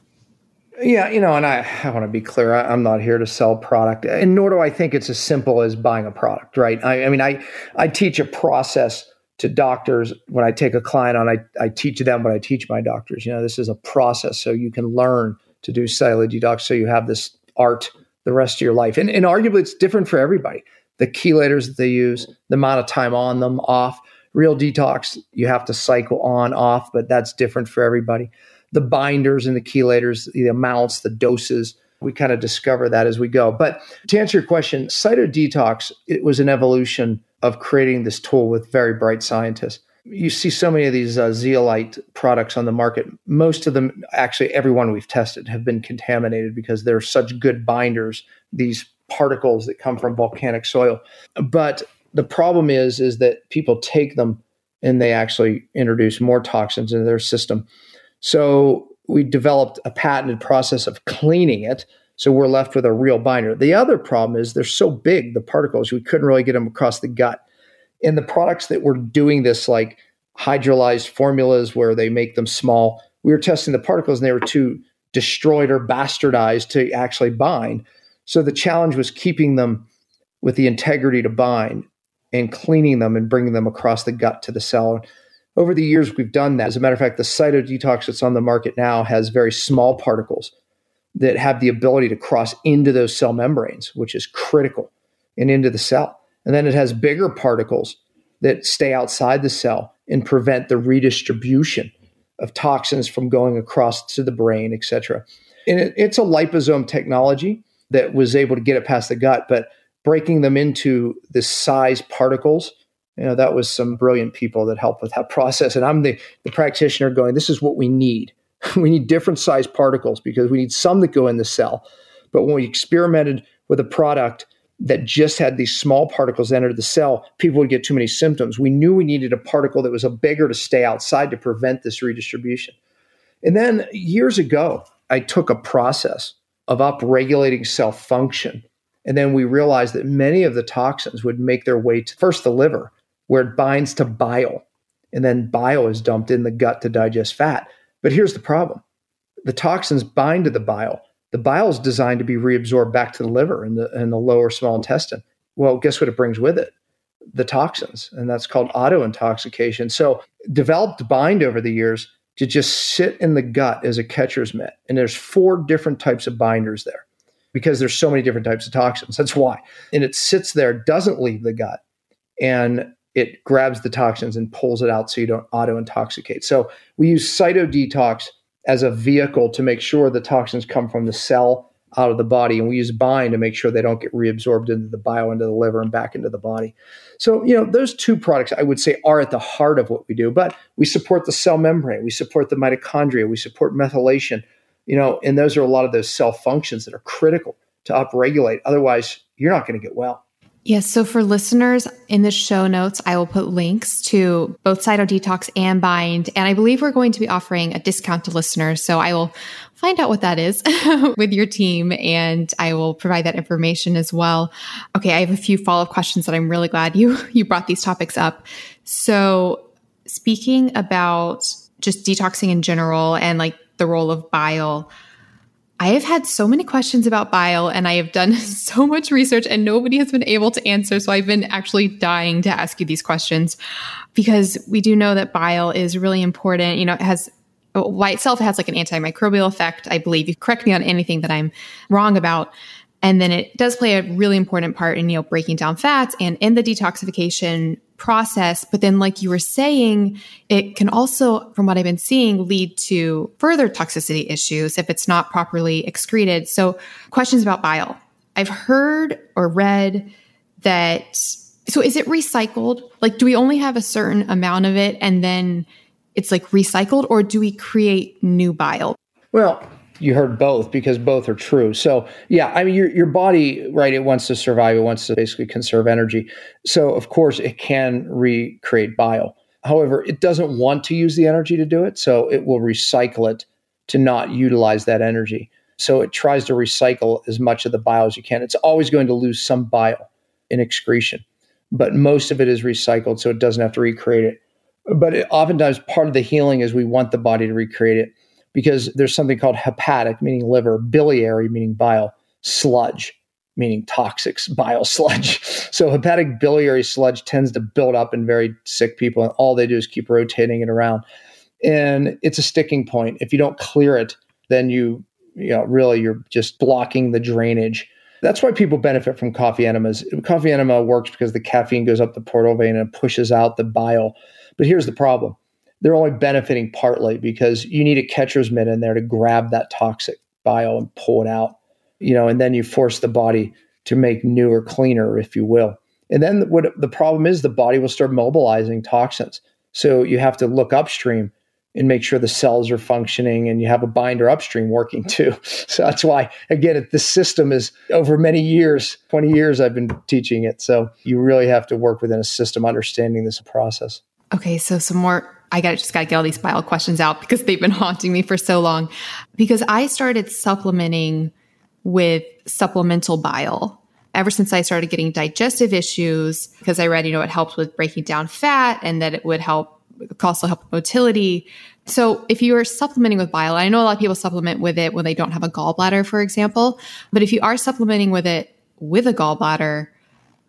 yeah, you know, and I, I want to be clear. I, am not here to sell product, and nor do I think it's as simple as buying a product, right? I, I mean, I I teach a process to doctors when I take a client on, I, I teach them what I teach my doctors. You know, this is a process so you can learn to do detox so you have this art the rest of your life. And, and arguably it's different for everybody. The chelators that they use, the amount of time on them, off. Real detox, you have to cycle on, off, but that's different for everybody. The binders and the chelators, the amounts, the doses, we kind of discover that as we go. But to answer your question, cytodetox, it was an evolution of creating this tool with very bright scientists. You see so many of these uh, zeolite products on the market. Most of them, actually, everyone we've tested have been contaminated because they're such good binders, these particles that come from volcanic soil. But the problem is, is that people take them and they actually introduce more toxins into their system. So we developed a patented process of cleaning it so we're left with a real binder. The other problem is they're so big, the particles, we couldn't really get them across the gut. And the products that were doing this, like hydrolyzed formulas where they make them small, we were testing the particles and they were too destroyed or bastardized to actually bind. So the challenge was keeping them with the integrity to bind and cleaning them and bringing them across the gut to the cell. Over the years, we've done that. As a matter of fact, the cytodetox that's on the market now has very small particles that have the ability to cross into those cell membranes, which is critical, and into the cell. And then it has bigger particles that stay outside the cell and prevent the redistribution of toxins from going across to the brain, et cetera. And it, it's a liposome technology that was able to get it past the gut, but breaking them into the size particles You know, that was some brilliant people that helped with that [laughs] process. And I'm the, the practitioner going, this is what we need. [laughs] we need different size particles because we need some that go in the cell. But when we experimented with a product that just had these small particles enter the cell, people would get too many symptoms. We knew we needed a particle that was a bigger to stay outside to prevent this redistribution. And then years ago, I took a process of upregulating cell function. And then we realized that many of the toxins would make their way to first the liver, where it binds to bile. And then bile is dumped in the gut to digest fat. But here's the problem the toxins bind to the bile. The bile is designed to be reabsorbed back to the liver and the, and the lower small intestine. Well, guess what it brings with it? The toxins, and that's called auto intoxication. So, developed bind over the years to just sit in the gut as a catcher's mitt. And there's four different types of binders there because there's so many different types of toxins. That's why. And it sits there, doesn't leave the gut, and it grabs the toxins and pulls it out so you don't auto intoxicate. So we use cytodetox as a vehicle to make sure the toxins come from the cell out of the body. And we use bind to make sure they don't get reabsorbed into the bile, into the liver, and back into the body. So, you know, those two products I would say are at the heart of what we do, but we support the cell membrane, we support the mitochondria, we support methylation, you know, and those are a lot of those cell functions that are critical to upregulate. Otherwise, you're not going to get well. Yes. So for listeners in the show notes, I will put links to both Cytodetox and Bind. And I believe we're going to be offering a discount to listeners. So I will find out what that is [laughs] with your team and I will provide that information as well. Okay. I have a few follow up questions that I'm really glad you, [laughs] you brought these topics up. So speaking about just detoxing in general and like the role of bile, I have had so many questions about bile and I have done [laughs] so much research and nobody has been able to answer. So I've been actually dying to ask you these questions because we do know that bile is really important. You know, it has by itself, it has like an antimicrobial effect. I believe you correct me on anything that I'm wrong about. And then it does play a really important part in, you know, breaking down fats and in the detoxification process. But then, like you were saying, it can also, from what I've been seeing, lead to further toxicity issues if it's not properly excreted. So, questions about bile. I've heard or read that. So, is it recycled? Like, do we only have a certain amount of it and then it's like recycled, or do we create new bile? Well, you heard both because both are true. So yeah, I mean your your body, right? It wants to survive. It wants to basically conserve energy. So of course it can recreate bile. However, it doesn't want to use the energy to do it, so it will recycle it to not utilize that energy. So it tries to recycle as much of the bile as you can. It's always going to lose some bile in excretion, but most of it is recycled, so it doesn't have to recreate it. But it, oftentimes, part of the healing is we want the body to recreate it because there's something called hepatic, meaning liver, biliary, meaning bile, sludge, meaning toxic bile [laughs] sludge. So hepatic biliary sludge tends to build up in very sick people, and all they do is keep rotating it around. And it's a sticking point. If you don't clear it, then you, you know, really you're just blocking the drainage. That's why people benefit from coffee enemas. Coffee enema works because the caffeine goes up the portal vein and pushes out the bile. But here's the problem they're only benefiting partly because you need a catcher's mitt in there to grab that toxic bile and pull it out, you know, and then you force the body to make newer, cleaner, if you will. And then what the problem is the body will start mobilizing toxins. So you have to look upstream and make sure the cells are functioning and you have a binder upstream working too. [laughs] So that's why, again, the system is over many years 20 years I've been teaching it. So you really have to work within a system understanding this process. Okay, so some more I got just got to get all these bile questions out because they've been [laughs] haunting me for so long. Because I started supplementing with supplemental bile ever since I started getting digestive issues because I read, you know, it helps with breaking down fat and that it would help also help motility. So if you are supplementing with bile, I know a lot of people supplement with it when they don't have a gallbladder, for example. But if you are supplementing with it with a gallbladder,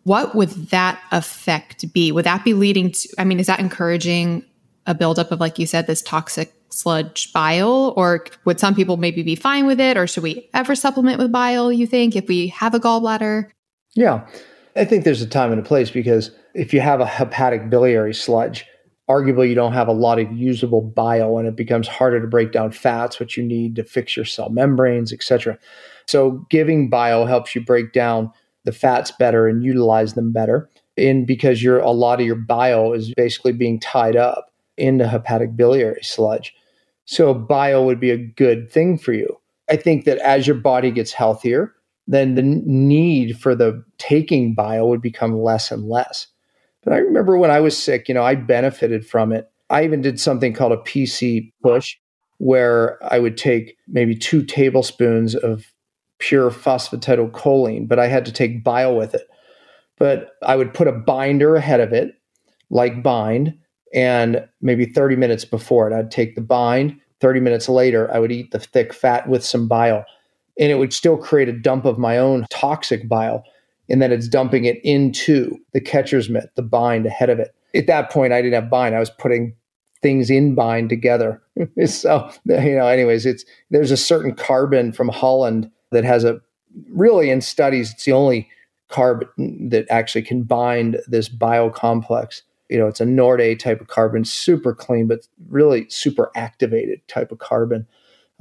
what would that effect be? Would that be leading to, I mean, is that encouraging a buildup of, like you said, this toxic sludge bile? Or would some people maybe be fine with it? Or should we ever supplement with bile, you think, if we have a gallbladder? Yeah, I think there's a time and a place because if you have a hepatic biliary sludge, arguably you don't have a lot of usable bile and it becomes harder to break down fats, which you need to fix your cell membranes, etc. So giving bile helps you break down the fats better and utilize them better. in because your a lot of your bile is basically being tied up into hepatic biliary sludge. So bile would be a good thing for you. I think that as your body gets healthier, then the need for the taking bile would become less and less. But I remember when I was sick, you know, I benefited from it. I even did something called a PC push where I would take maybe two tablespoons of pure phosphatidylcholine, but I had to take bile with it. But I would put a binder ahead of it, like bind, and maybe 30 minutes before it, I'd take the bind. 30 minutes later, I would eat the thick fat with some bile. And it would still create a dump of my own toxic bile. And then it's dumping it into the catcher's mitt, the bind ahead of it. At that point, I didn't have bind. I was putting things in bind together. [laughs] so, you know, anyways, it's there's a certain carbon from Holland that has a really in studies, it's the only carbon that actually can bind this biocomplex you know, it's a Norit type of carbon, super clean, but really super activated type of carbon.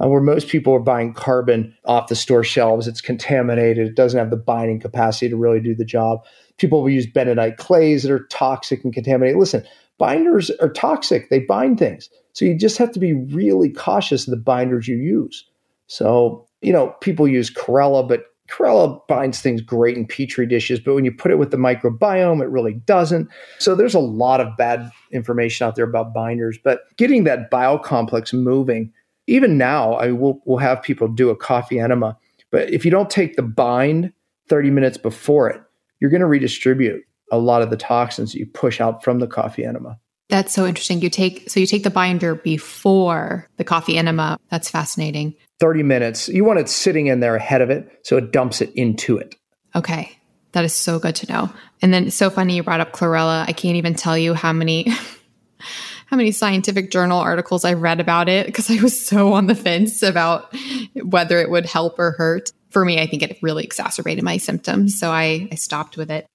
Uh, where most people are buying carbon off the store shelves, it's contaminated. It doesn't have the binding capacity to really do the job. People will use bentonite clays that are toxic and contaminated. Listen, binders are toxic, they bind things. So you just have to be really cautious of the binders you use. So, you know, people use Chlorella, but Chlorella binds things great in petri dishes, but when you put it with the microbiome, it really doesn't. So there's a lot of bad information out there about binders, but getting that biocomplex moving, even now, I will will have people do a coffee enema. But if you don't take the bind 30 minutes before it, you're going to redistribute a lot of the toxins that you push out from the coffee enema. That's so interesting. You take so you take the binder before the coffee enema. That's fascinating. 30 minutes. You want it sitting in there ahead of it so it dumps it into it. Okay. That is so good to know. And then so funny you brought up chlorella. I can't even tell you how many [laughs] how many scientific journal articles I read about it because I was so on the fence about whether it would help or hurt. For me, I think it really exacerbated my symptoms, so I, I stopped with it.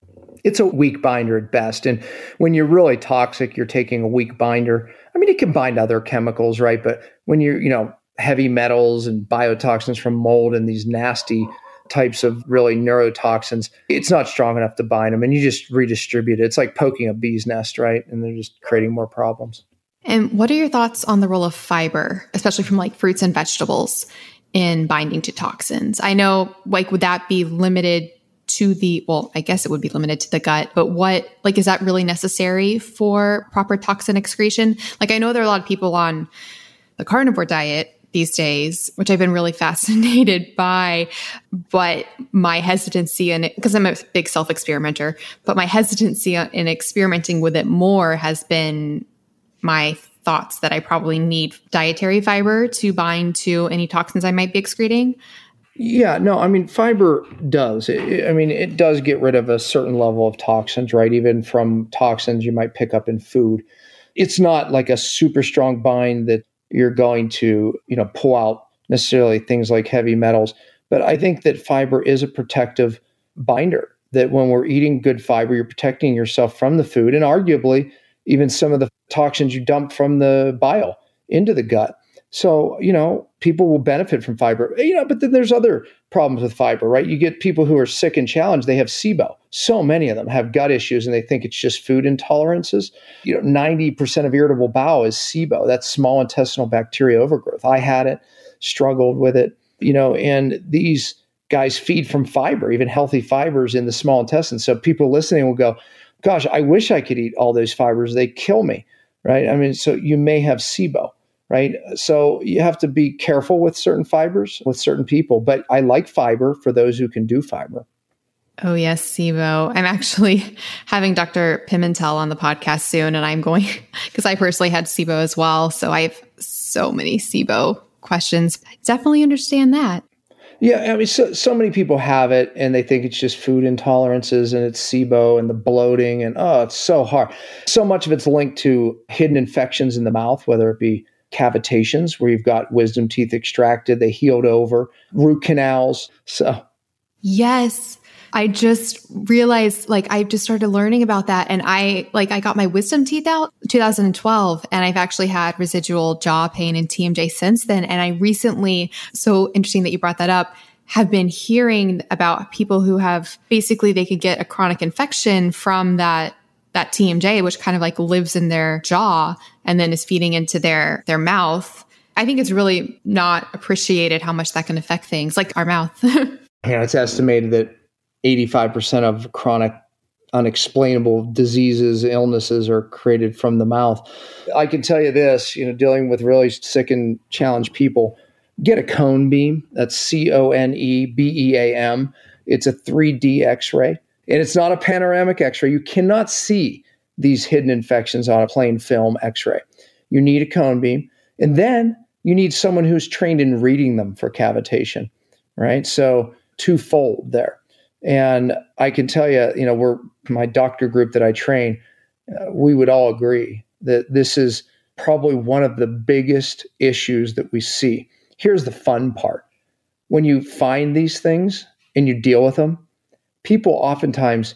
It's a weak binder at best. And when you're really toxic, you're taking a weak binder. I mean, it can bind other chemicals, right? But when you're, you know, heavy metals and biotoxins from mold and these nasty types of really neurotoxins, it's not strong enough to bind them and you just redistribute it. It's like poking a bee's nest, right? And they're just creating more problems. And what are your thoughts on the role of fiber, especially from like fruits and vegetables in binding to toxins? I know like would that be limited to the well, I guess it would be limited to the gut, but what like is that really necessary for proper toxin excretion? Like I know there are a lot of people on the carnivore diet these days, which I've been really [laughs] fascinated by. But my hesitancy in it, because I'm a big self experimenter, but my hesitancy in experimenting with it more has been my thoughts that I probably need dietary fiber to bind to any toxins I might be excreting. Yeah, no, I mean, fiber does. I mean, it does get rid of a certain level of toxins, right? Even from toxins you might pick up in food. It's not like a super strong bind that you're going to, you know, pull out necessarily things like heavy metals. But I think that fiber is a protective binder, that when we're eating good fiber, you're protecting yourself from the food and arguably even some of the toxins you dump from the bile into the gut. So, you know, people will benefit from fiber. You know, but then there's other problems with fiber, right? You get people who are sick and challenged, they have SIBO. So many of them have gut issues and they think it's just food intolerances. You know, 90% of irritable bowel is SIBO. That's small intestinal bacteria overgrowth. I had it, struggled with it, you know, and these guys feed from fiber, even healthy fibers in the small intestine. So people listening will go, gosh, I wish I could eat all those fibers. They kill me, right? I mean, so you may have SIBO right? So you have to be careful with certain fibers with certain people. But I like fiber for those who can do fiber. Oh, yes, SIBO. I'm actually [laughs] having Dr. Pimentel on the podcast soon, and I'm going [laughs] because I personally had SIBO as well. So I have so many SIBO questions. Definitely understand that. Yeah, I mean, so, so many people have it and they think it's just food intolerances and it's SIBO and the bloating, and oh, it's so hard. So much of it's linked to hidden infections in the mouth, whether it be cavitations where you've got wisdom teeth extracted, they healed over, root canals. So, yes. I just realized like I just started learning about that and I like I got my wisdom teeth out 2012 and I've actually had residual jaw pain and TMJ since then and I recently so interesting that you brought that up have been hearing about people who have basically they could get a chronic infection from that that TMJ, which kind of like lives in their jaw and then is feeding into their their mouth. I think it's really not appreciated how much that can affect things like our mouth. [laughs] yeah, it's estimated that 85% of chronic unexplainable diseases, illnesses are created from the mouth. I can tell you this, you know, dealing with really sick and challenged people, get a cone beam. That's C O N E B E A M. It's a 3D x ray, and it's not a panoramic x ray. You cannot see these hidden infections on a plain film x ray. You need a cone beam. And then you need someone who's trained in reading them for cavitation, right? So, twofold there. And I can tell you, you know, we're my doctor group that I train, uh, we would all agree that this is probably one of the biggest issues that we see. Here's the fun part when you find these things and you deal with them, people oftentimes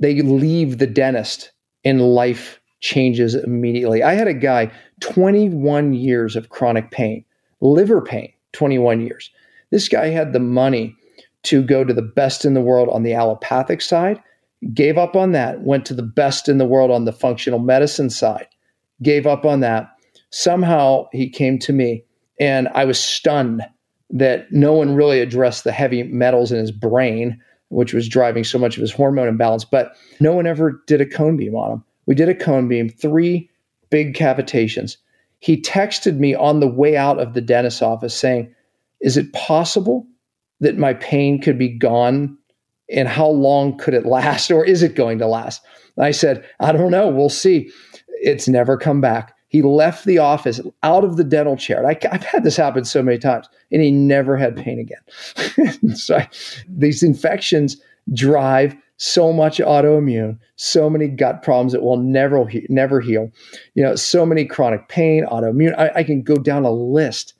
they leave the dentist and life changes immediately. I had a guy 21 years of chronic pain, liver pain, 21 years. This guy had the money to go to the best in the world on the allopathic side, gave up on that, went to the best in the world on the functional medicine side, gave up on that. Somehow he came to me, and I was stunned that no one really addressed the heavy metals in his brain, which was driving so much of his hormone imbalance, but no one ever did a cone beam on him. We did a cone beam, three big cavitations. He texted me on the way out of the dentist's office saying, Is it possible that my pain could be gone and how long could it last or is it going to last? And I said, I don't know. We'll see. It's never come back. He left the office out of the dental chair. I, have had this happen so many times, and he never had pain again. [laughs] so I, these infections drive so much autoimmune, so many gut problems that will never never heal. You know, so many chronic pain, autoimmune. I, I can go down a list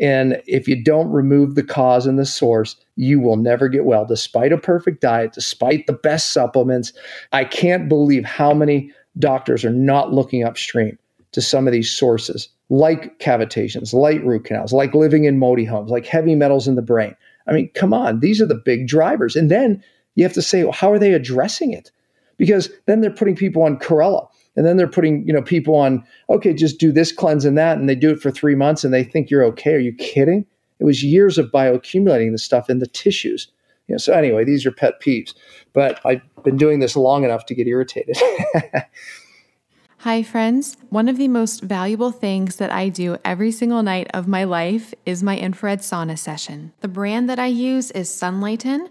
and if you don't remove the cause and the source, you will never get well, despite a perfect diet, despite the best supplements. I can't believe how many doctors are not looking upstream to some of these sources, like cavitations, like root canals, like living in moldy homes, like heavy metals in the brain. I mean, come on, these are the big drivers. And then you have to say, well, how are they addressing it? Because then they're putting people on chlorella and then they're putting you know people on okay just do this cleanse and that and they do it for three months and they think you're okay are you kidding it was years of bioaccumulating the stuff in the tissues you know, so anyway these are pet peeves but i've been doing this long enough to get irritated [laughs] Hi, friends. One of the most valuable things that I do every single night of my life is my infrared sauna session. The brand that I use is Sunlighten.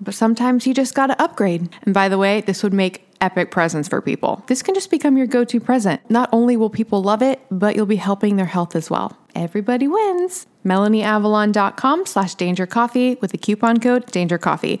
But sometimes you just gotta upgrade. And by the way, this would make epic presents for people. This can just become your go to present. Not only will people love it, but you'll be helping their health as well. Everybody wins. MelanieAvalon.com slash danger coffee with the coupon code danger coffee.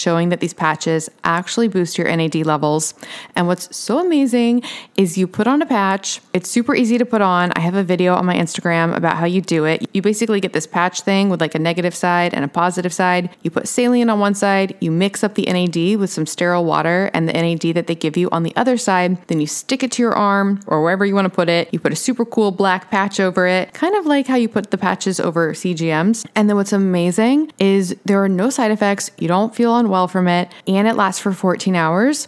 showing that these patches actually boost your NAD levels. And what's so amazing is you put on a patch, it's super easy to put on. I have a video on my Instagram about how you do it. You basically get this patch thing with like a negative side and a positive side. You put saline on one side, you mix up the NAD with some sterile water and the NAD that they give you on the other side. Then you stick it to your arm or wherever you want to put it. You put a super cool black patch over it, kind of like how you put the patches over CGMs. And then what's amazing is there are no side effects, you don't feel unwell from it, and it lasts for 14 hours.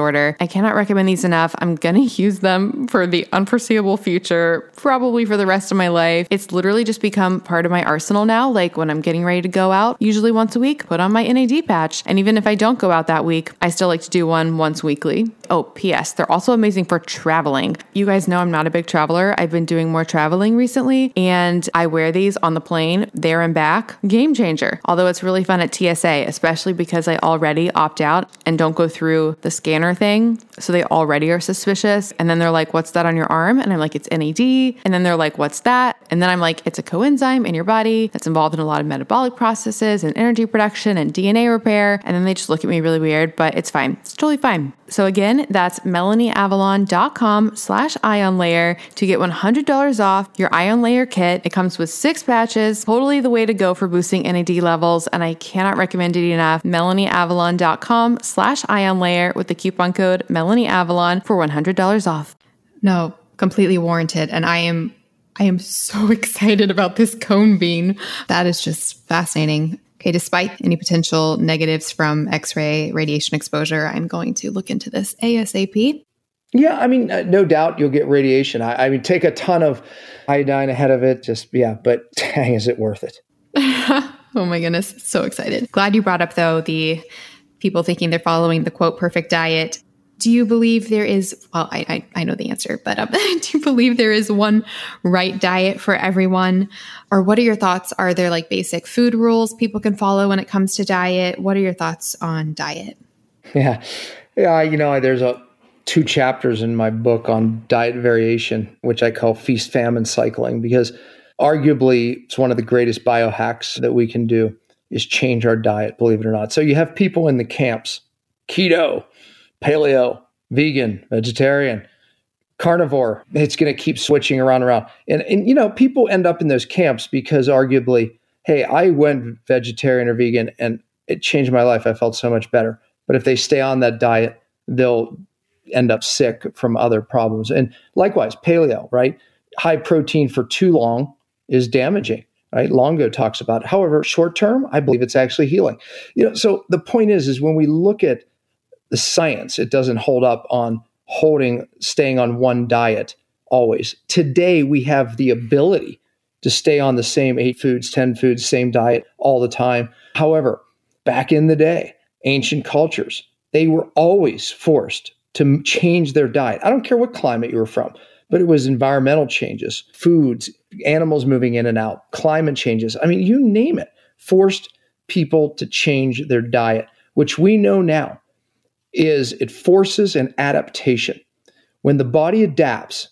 order. I cannot recommend these enough. I'm going [laughs] to use them for the unforeseeable future, probably for the rest of my life. It's literally just become part of my arsenal now. Like when I'm getting ready to go out, usually once a week, put on my NAD patch. And even if I don't go out that week, I still like to do one once weekly. Oh, P.S. They're also amazing for traveling. You guys know I'm not a big traveler. I've been doing more traveling recently, and I wear these on the plane, there and back. Game changer. Although it's really fun at TSA, especially because I already opt out and don't go through the scanner thing. So they already are suspicious. And then they're like, What's that on your arm? And I'm like, It's NAD. And then they're like, What's that? And then I'm like, It's a coenzyme in your body that's involved in a lot of metabolic processes and energy production and DNA repair. And then they just look at me really weird, but it's fine. It's totally fine. So again, that's melanieavalon.com slash ion layer to get $100 off your ion layer kit. It comes with six patches, totally the way to go for boosting NAD levels. And I cannot recommend it enough. melanieavalon.com slash ion layer with the coupon code melanieavalon for $100 off. No, completely warranted. And I am I am so [laughs] excited about this cone beam. That is just fascinating. Okay, despite any potential negatives from X ray radiation exposure, I'm going to look into this ASAP. Yeah, I mean, uh, no doubt you'll get radiation. I, I, mean, take a ton of iodine ahead of it. Just, yeah, but [laughs] dang, is it worth it? [laughs] oh my goodness. So excited. Glad you brought up, though, the people thinking they're following the quote perfect diet do you believe there is well i i, I know the answer but um, [laughs] do you believe there is one right diet for everyone? Or what are your thoughts? Are there like basic food rules people can follow when it comes to diet? What are your thoughts on diet? Yeah. Yeah you know there's a two chapters in my book on diet variation which i call feast famine cycling because arguably it's one of the greatest biohacks that we can do is change our diet believe it or not. So you have people in the camps keto paleo, vegan, vegetarian, carnivore. It's going to keep switching around and around. And, and, you know, people end up in those camps because arguably, hey, I went vegetarian or vegan and it changed my life. I felt so much better. But if they stay on that diet, they'll end up sick from other problems. And likewise, paleo, right? High protein for too long is damaging right longo talks about it. however short term i believe it's actually healing you know so the point is is when we look at the science. It doesn't hold up on holding, staying on one diet always. Today, we have the ability to stay on the same eight foods, 10 foods, same diet all the time. However, back in the day, ancient cultures, they were always forced to change their diet. I don't care what climate you were from, but it was environmental changes, foods, animals moving in and out, climate changes. I mean, you name it, forced people to change their diet, which we know now is it forces an adaptation. When the body adapts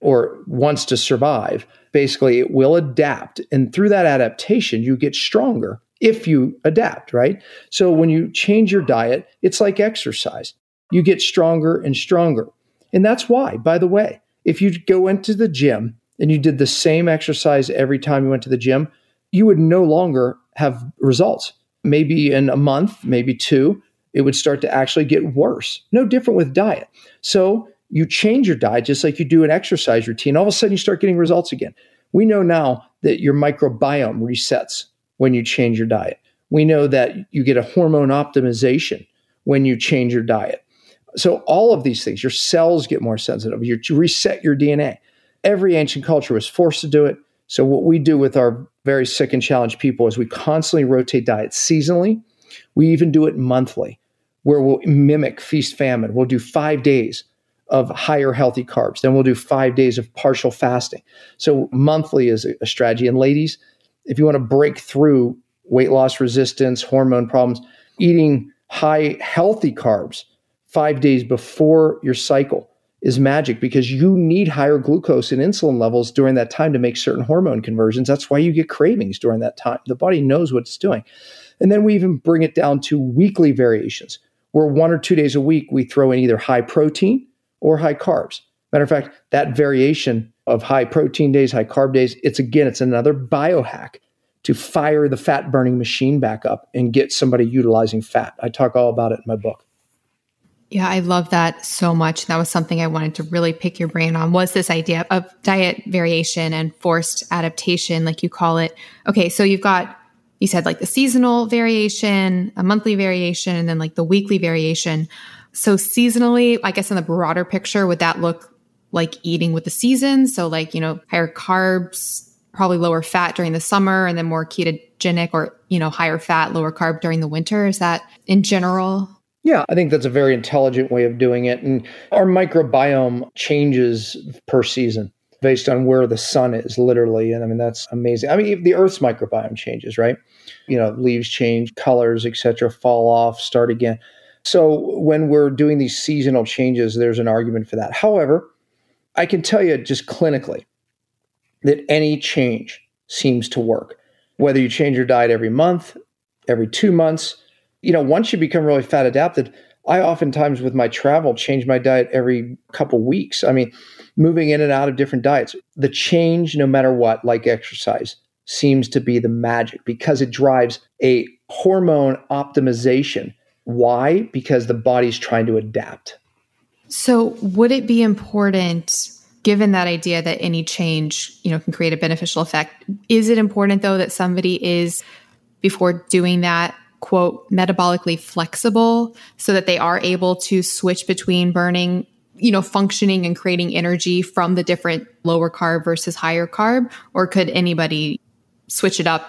or wants to survive, basically it will adapt. And through that adaptation, you get stronger if you adapt, right? So when you change your diet, it's like exercise. You get stronger and stronger. And that's why, by the way, if you go into the gym and you did the same exercise every time you went to the gym, you would no longer have results. Maybe in a month, maybe two, it would start to actually get worse. No different with diet. So you change your diet just like you do an exercise routine. All of a sudden, you start getting results again. We know now that your microbiome resets when you change your diet. We know that you get a hormone optimization when you change your diet. So all of these things, your cells get more sensitive. You reset your DNA. Every ancient culture was forced to do it. So, what we do with our very sick and challenged people is we constantly rotate diets seasonally. We even do it monthly, where we'll mimic feast famine. We'll do five days of higher healthy carbs. Then we'll do five days of partial fasting. So, monthly is a strategy. And, ladies, if you want to break through weight loss resistance, hormone problems, eating high healthy carbs five days before your cycle is magic because you need higher glucose and insulin levels during that time to make certain hormone conversions. That's why you get cravings during that time. The body knows what it's doing. And then we even bring it down to weekly variations, where one or two days a week we throw in either high protein or high carbs. Matter of fact, that variation of high protein days, high carb days, it's again, it's another biohack to fire the fat burning machine back up and get somebody utilizing fat. I talk all about it in my book. Yeah, I love that so much. That was something I wanted to really pick your brain on was this idea of diet variation and forced adaptation, like you call it. Okay, so you've got, you said like the seasonal variation, a monthly variation, and then like the weekly variation. So seasonally, I guess in the broader picture, would that look like eating with the seasons? So like, you know, higher carbs, probably lower fat during the summer and then more ketogenic or, you know, higher fat, lower carb during the winter. Is that in general yeah, I think that's a very intelligent way of doing it. And our microbiome changes per season based on where the sun is, literally. And I mean, that's amazing. I mean, the Earth's microbiome changes, right? You know, leaves change, colors, etc., fall off, start again. So when we're doing these seasonal changes, there's an argument for that. However, I can tell you just clinically that any change seems to work. Whether you change your diet every month, every two months, you know, once you become really fat adapted, I oftentimes with my travel change my diet every couple weeks. I mean, moving in and out of different diets. The change, no matter what, like exercise, seems to be the magic because it drives a hormone optimization. Why? Because the body's trying to adapt. So, would it be important given that idea that any change, you know, can create a beneficial effect, is it important though that somebody is before doing that quote metabolically flexible so that they are able to switch between burning you know functioning and creating energy from the different lower carb versus higher carb or could anybody switch it up?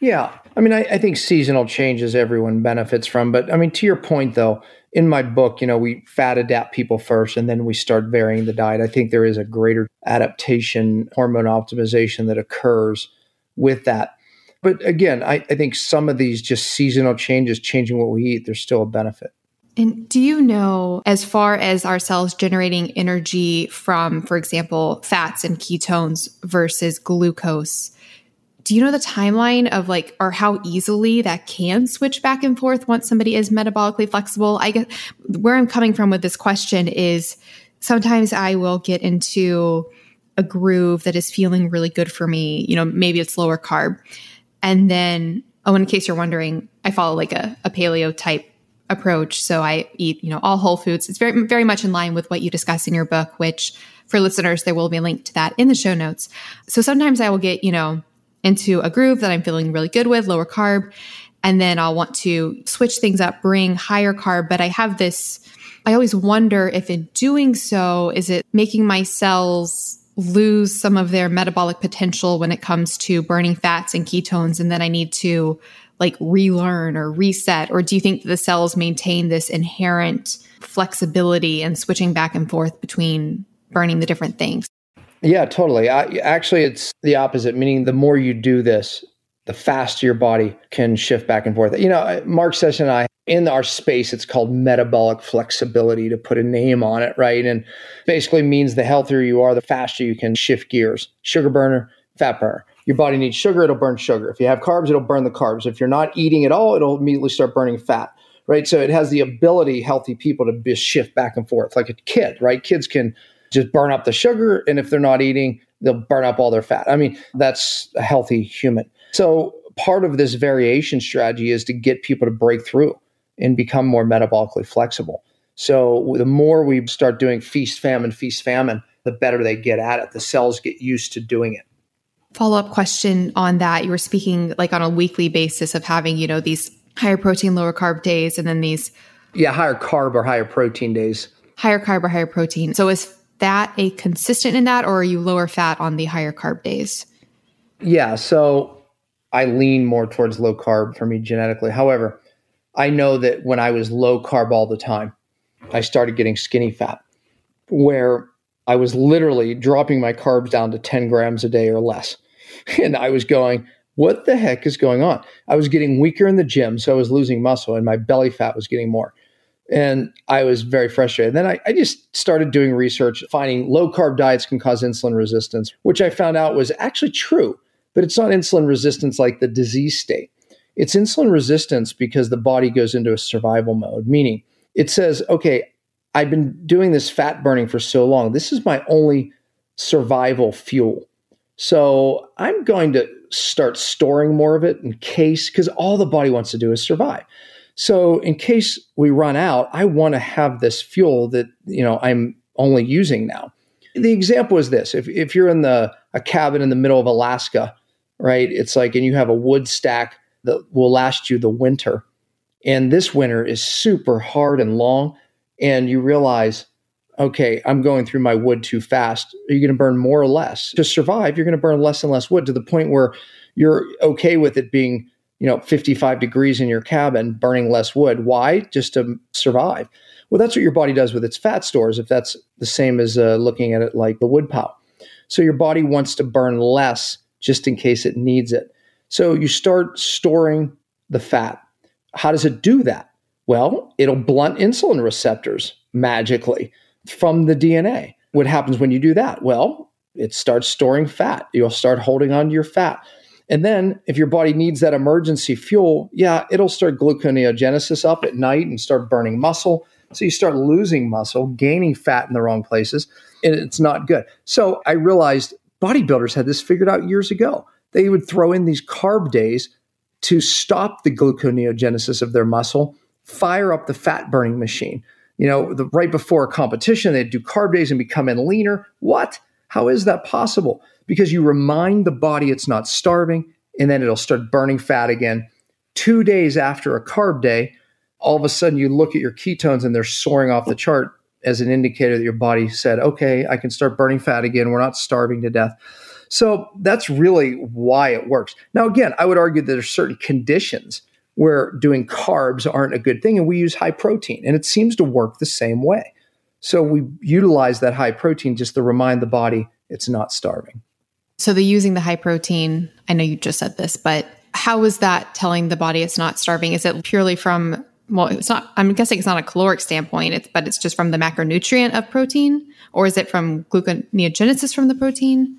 Yeah. I mean I, I, think seasonal changes everyone benefits from but i mean to your point though in my book you know we fat adapt people first and then we start varying the diet. I think there is a greater adaptation hormone optimization that occurs with that. But again, I, I think some of these just seasonal changes, changing what we eat, there's still a benefit. And do you know, as far as our cells generating energy from, for example, fats and ketones versus glucose, do you know the timeline of like, or how easily that can switch back and forth once somebody is metabolically flexible? I guess where I'm coming from with this question is sometimes I will get into a groove that is feeling really good for me. You know, maybe it's lower carb. And then, oh, in case you're wondering, I follow like a, a paleo type approach. So I eat, you know, all whole foods. It's very, very much in line with what you discuss in your book, which for listeners, there will be a link to that in the show notes. So sometimes I will get, you know, into a groove that I'm feeling really good with, lower carb. And then I'll want to switch things up, bring higher carb. But I have this, I always wonder if in doing so, is it making my cells lose some of their metabolic potential when it comes to burning fats and ketones and then I need to like relearn or reset or do you think the cells maintain this inherent flexibility and switching back and forth between burning the different things? Yeah, totally. I, actually, it's the opposite, meaning the more you do this, the faster your body can shift back and forth. You know, Mark Sisson and I in our space, it's called metabolic flexibility to put a name on it, right? And basically means the healthier you are, the faster you can shift gears. Sugar burner, fat burner. Your body needs sugar, it'll burn sugar. If you have carbs, it'll burn the carbs. If you're not eating at all, it'll immediately start burning fat, right? So it has the ability, healthy people, to shift back and forth like a kid, right? Kids can just burn up the sugar, and if they're not eating, they'll burn up all their fat. I mean, that's a healthy human. So part of this variation strategy is to get people to break through and become more metabolically flexible. So the more we start doing feast famine, feast famine, the better they get at it. The cells get used to doing it. Follow up question on that. You were speaking like on a weekly basis of having, you know, these higher protein, lower carb days, and then these. Yeah, higher carb or higher protein days. Higher carb or higher protein. So is that a consistent in that, or are you lower fat on the higher carb days? Yeah. So I lean more towards low carb for me genetically. However, I know that when I was low carb all the time, I started getting skinny fat where I was literally dropping my carbs down to 10 grams a day or less. [laughs] And I was going, what the heck is going on? I was getting weaker in the gym, so I was losing muscle, and my belly fat was getting more. And I was very frustrated. And Then I, I just started doing research, finding low carb diets can cause insulin resistance, which I found out was actually true, but it's not insulin resistance like the disease state. It's insulin resistance because the body goes into a survival mode, meaning it says, okay, I've been doing this fat burning for so long. This is my only survival fuel. So I'm going to start storing more of it in case, because all the body wants to do is survive. So in case we run out, I want to have this fuel that, you know, I'm only using now. The example is this. If, if you're in the a cabin in the middle of Alaska, right? It's like, and you have a wood stack that will last you the winter. And this winter is super hard and long. And you realize, okay, I'm going through my wood too fast. Are you going to burn more or less? To survive, you're going to burn less and less wood to the point where you're okay with it being you know 55 degrees in your cabin burning less wood. Why? Just to survive. Well that's what your body does with its fat stores if that's the same as uh, looking at it like the wood pile. So your body wants to burn less just in case it needs it. So you start storing the fat. How does it do that? Well it'll blunt insulin receptors magically from the dna what happens when you do that well it starts storing fat you'll start holding on to your fat and then if your body needs that emergency fuel, yeah, it'll start gluconeogenesis up at night and start burning muscle. So you start losing muscle, gaining fat in the wrong places, and it's not good. So I realized bodybuilders had this figured out years ago. They would throw in these carb days to stop the gluconeogenesis of their muscle, fire up the fat burning machine. You know, the, right before a competition, they'd do carb days and become in leaner. What? How is that possible? because you remind the body it's not starving and then it'll start burning fat again. Two days after a carb day, all of a sudden you look at your ketones and they're soaring off the chart as an indicator that your body said, okay, I can start burning fat again. We're not starving to death. So that's really why it works. Now, again, I would argue that there's certain conditions where doing carbs aren't a good thing, and we use high protein, and it seems to work the same way. So we utilize that high protein just to remind the body it's not starving. So the using the high protein, I know you just said this, but how is that telling the body it's not starving? Is it purely from well, it's not I'm guessing it's not a caloric standpoint, it's but it's just from the macronutrient of protein, or is it from gluconeogenesis from the protein?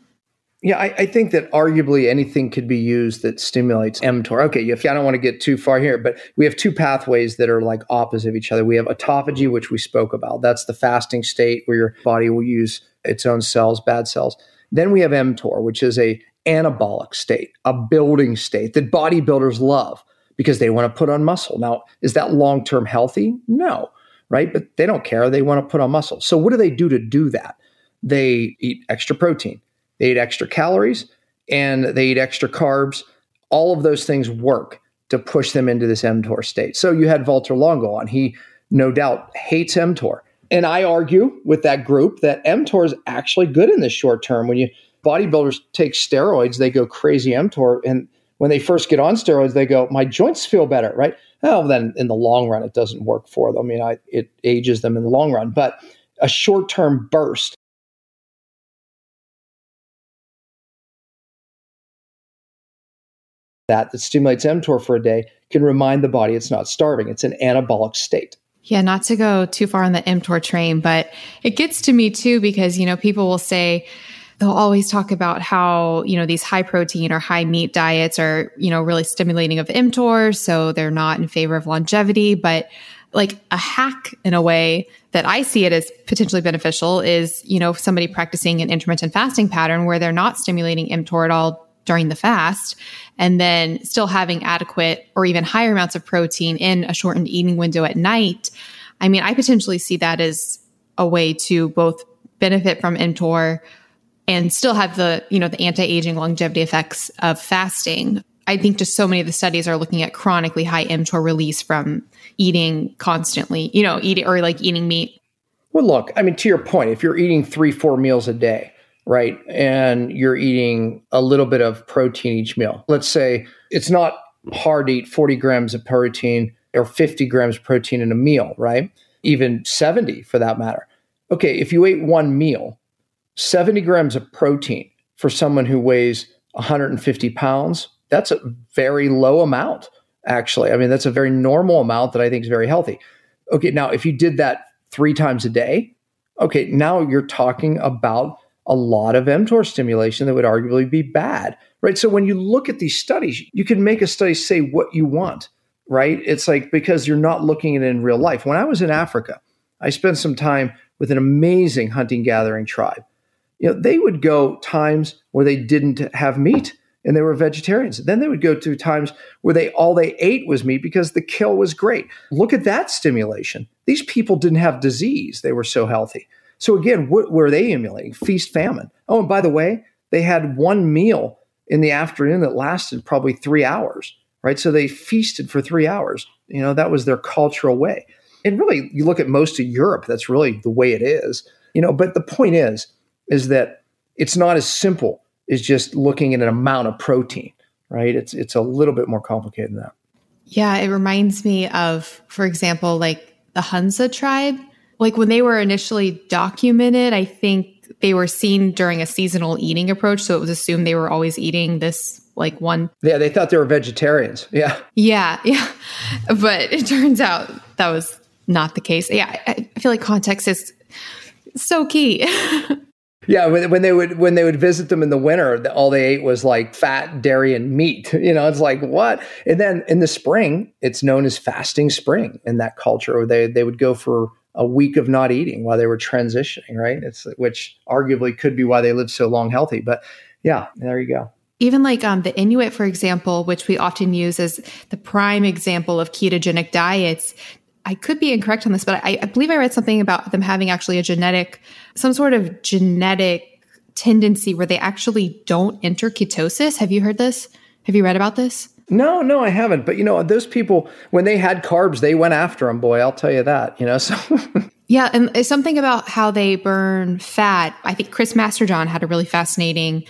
Yeah, I, I, think that arguably anything could be used that stimulates mTOR. Okay, if I don't want to get too far here, but we have two pathways that are like opposite of each other. We have autophagy, which we spoke about. That's the fasting state where your body will use its own cells, bad cells. Then we have mTOR, which is a anabolic state, a building state that bodybuilders love because they want to put on muscle. Now, is that long term healthy? No, right? But they don't care. They want to put on muscle. So, what do they do to do that? They eat extra protein, they eat extra calories, and they eat extra carbs. All of those things work to push them into this mTOR state. So, you had Valter Longo on. He no doubt hates mTOR. And I argue with that group that mTOR is actually good in the short term. When you bodybuilders take steroids, they go crazy mTOR. And when they first get on steroids, they go, my joints feel better, right? Well, then in the long run, it doesn't work for them. I mean, I, it ages them in the long run. But a short term burst that that stimulates mTOR for a day can remind the body it's not starving. It's an anabolic state. Yeah, not to go too far on the mTOR train, but it gets to me too because, you know, people will say, they'll always talk about how, you know, these high protein or high meat diets are, you know, really stimulating of mTOR. So they're not in favor of longevity. But like a hack in a way that I see it as potentially beneficial is, you know, somebody practicing an intermittent fasting pattern where they're not stimulating mTOR at all during the fast and then still having adequate or even higher amounts of protein in a shortened eating window at night. I mean, I potentially see that as a way to both benefit from mTOR and still have the, you know, the anti-aging longevity effects of fasting. I think just so many of the studies are looking at chronically high mTOR release from eating constantly, you know, eating or like eating meat Well, look, I mean, to your point, if you're eating three, four meals a day, right, and you're eating a little bit of protein each meal, let's say it's not hard to eat 40 grams of protein or 50 grams of protein in a meal, right? Even 70 for that matter. Okay, if you ate one meal, 70 grams of protein for someone who weighs 150 pounds, that's a very low amount, actually. I mean, that's a very normal amount that I think is very healthy. Okay, now if you did that three times a day, okay, now you're talking about a lot of mTOR stimulation that would arguably be bad, right? So when you look at these studies, you can make a study say what you want, right? It's like because you're not looking at it in real life. When I was in Africa, I spent some time with an amazing hunting gathering tribe. You know, they would go times where they didn't have meat and they were vegetarians. Then they would go to times where they all they ate was meat because the kill was great. Look at that stimulation. These people didn't have disease; they were so healthy. So again, what were they emulating? Feast famine. Oh, and by the way, they had one meal in the afternoon that lasted probably three hours, right? So they feasted for three hours. You know, that was their cultural way. And really, you look at most of Europe, that's really the way it is. You know, but the point is, is that it's not as simple as just looking at an amount of protein, right? It's it's a little bit more complicated than that. Yeah, it reminds me of, for example, like the Hunza tribe like when they were initially documented, I think they were seen during a seasonal eating approach. So it was assumed they were always eating this like one. Yeah, they thought they were vegetarians. Yeah. Yeah. [laughs] Yeah. But it turns out that was not the case. Yeah. I, I feel like context is so key. [laughs] Yeah, when, when, they would when they would visit them in the winter, all they ate was like fat, dairy, and meat. [laughs] You know, it's like what? And then in the spring, it's known as fasting spring in that culture. Where They they would go for a week of not eating while they were transitioning, right? It's which arguably could be why they lived so long healthy. But yeah, there you go. Even like um, the Inuit, for example, which we often use as the prime example of ketogenic diets. I could be incorrect on this, but I, I believe I read something about them having actually a genetic, some sort of genetic tendency where they actually don't enter ketosis. Have you heard this? Have you read about this? No, no, I haven't. But you know, those people when they had carbs, they went after them. Boy, I'll tell you that. You know, [laughs] so. yeah, and something about how they burn fat. I think Chris Masterjohn had a really fascinating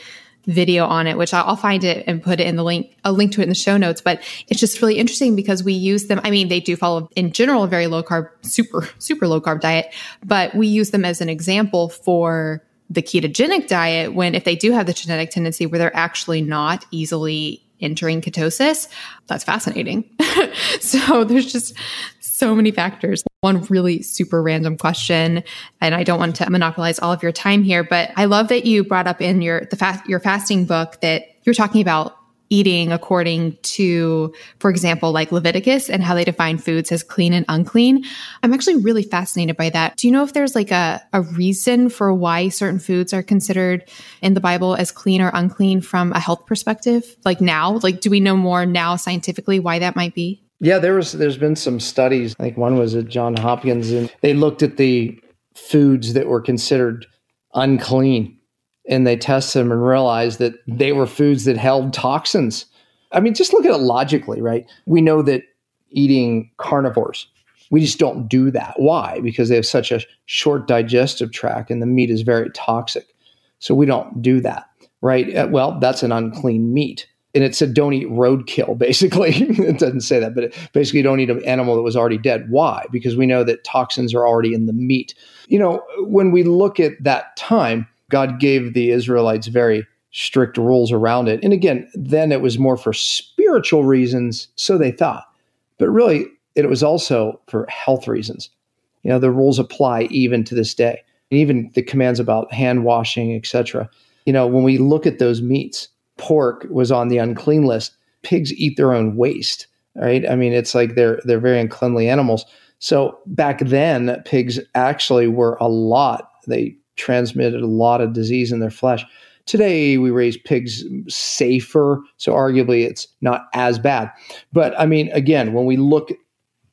video on it, which I'll find it and put it in the link, a link to it in the show notes. But it's just really interesting because we use them. I mean, they do follow in general a very low carb, super, super low carb diet, but we use them as an example for the ketogenic diet when if they do have the genetic tendency where they're actually not easily entering ketosis. That's fascinating. [laughs] so there's just so many factors. One really super random question, and I don't want to monopolize all of your time here, but I love that you brought up in your the fast your fasting book that you're talking about eating according to, for example, like Leviticus and how they define foods as clean and unclean. I'm actually really fascinated by that. Do you know if there's like a, a reason for why certain foods are considered in the Bible as clean or unclean from a health perspective? Like now, like do we know more now scientifically why that might be? Yeah, there was there's been some studies. I think one was at John Hopkins and they looked at the foods that were considered unclean and they test them and realize that they were foods that held toxins. I mean, just look at it logically, right? We know that eating carnivores, we just don't do that. Why? Because they have such a short digestive tract and the meat is very toxic. So we don't do that, right? Uh, well, that's an unclean meat. And it said don't eat roadkill, [laughs] basically. it doesn't say that, but basically don't eat an animal that was already dead. Why? Because we know that toxins are already in the meat. You know, when we look at that time, God gave the Israelites very strict rules around it. And again, then it was more for spiritual reasons, so they thought. But really, it was also for health reasons. You know, the rules apply even to this day. And even the commands about hand washing, etc. You know, when we look at those meats, pork was on the unclean list. Pigs eat their own waste, right? I mean, it's like they're they're very uncleanly animals. So back then, pigs actually were a lot. They transmitted a lot of disease in their flesh. Today, we raise pigs safer, so arguably it's not as bad. But I mean, again, when we look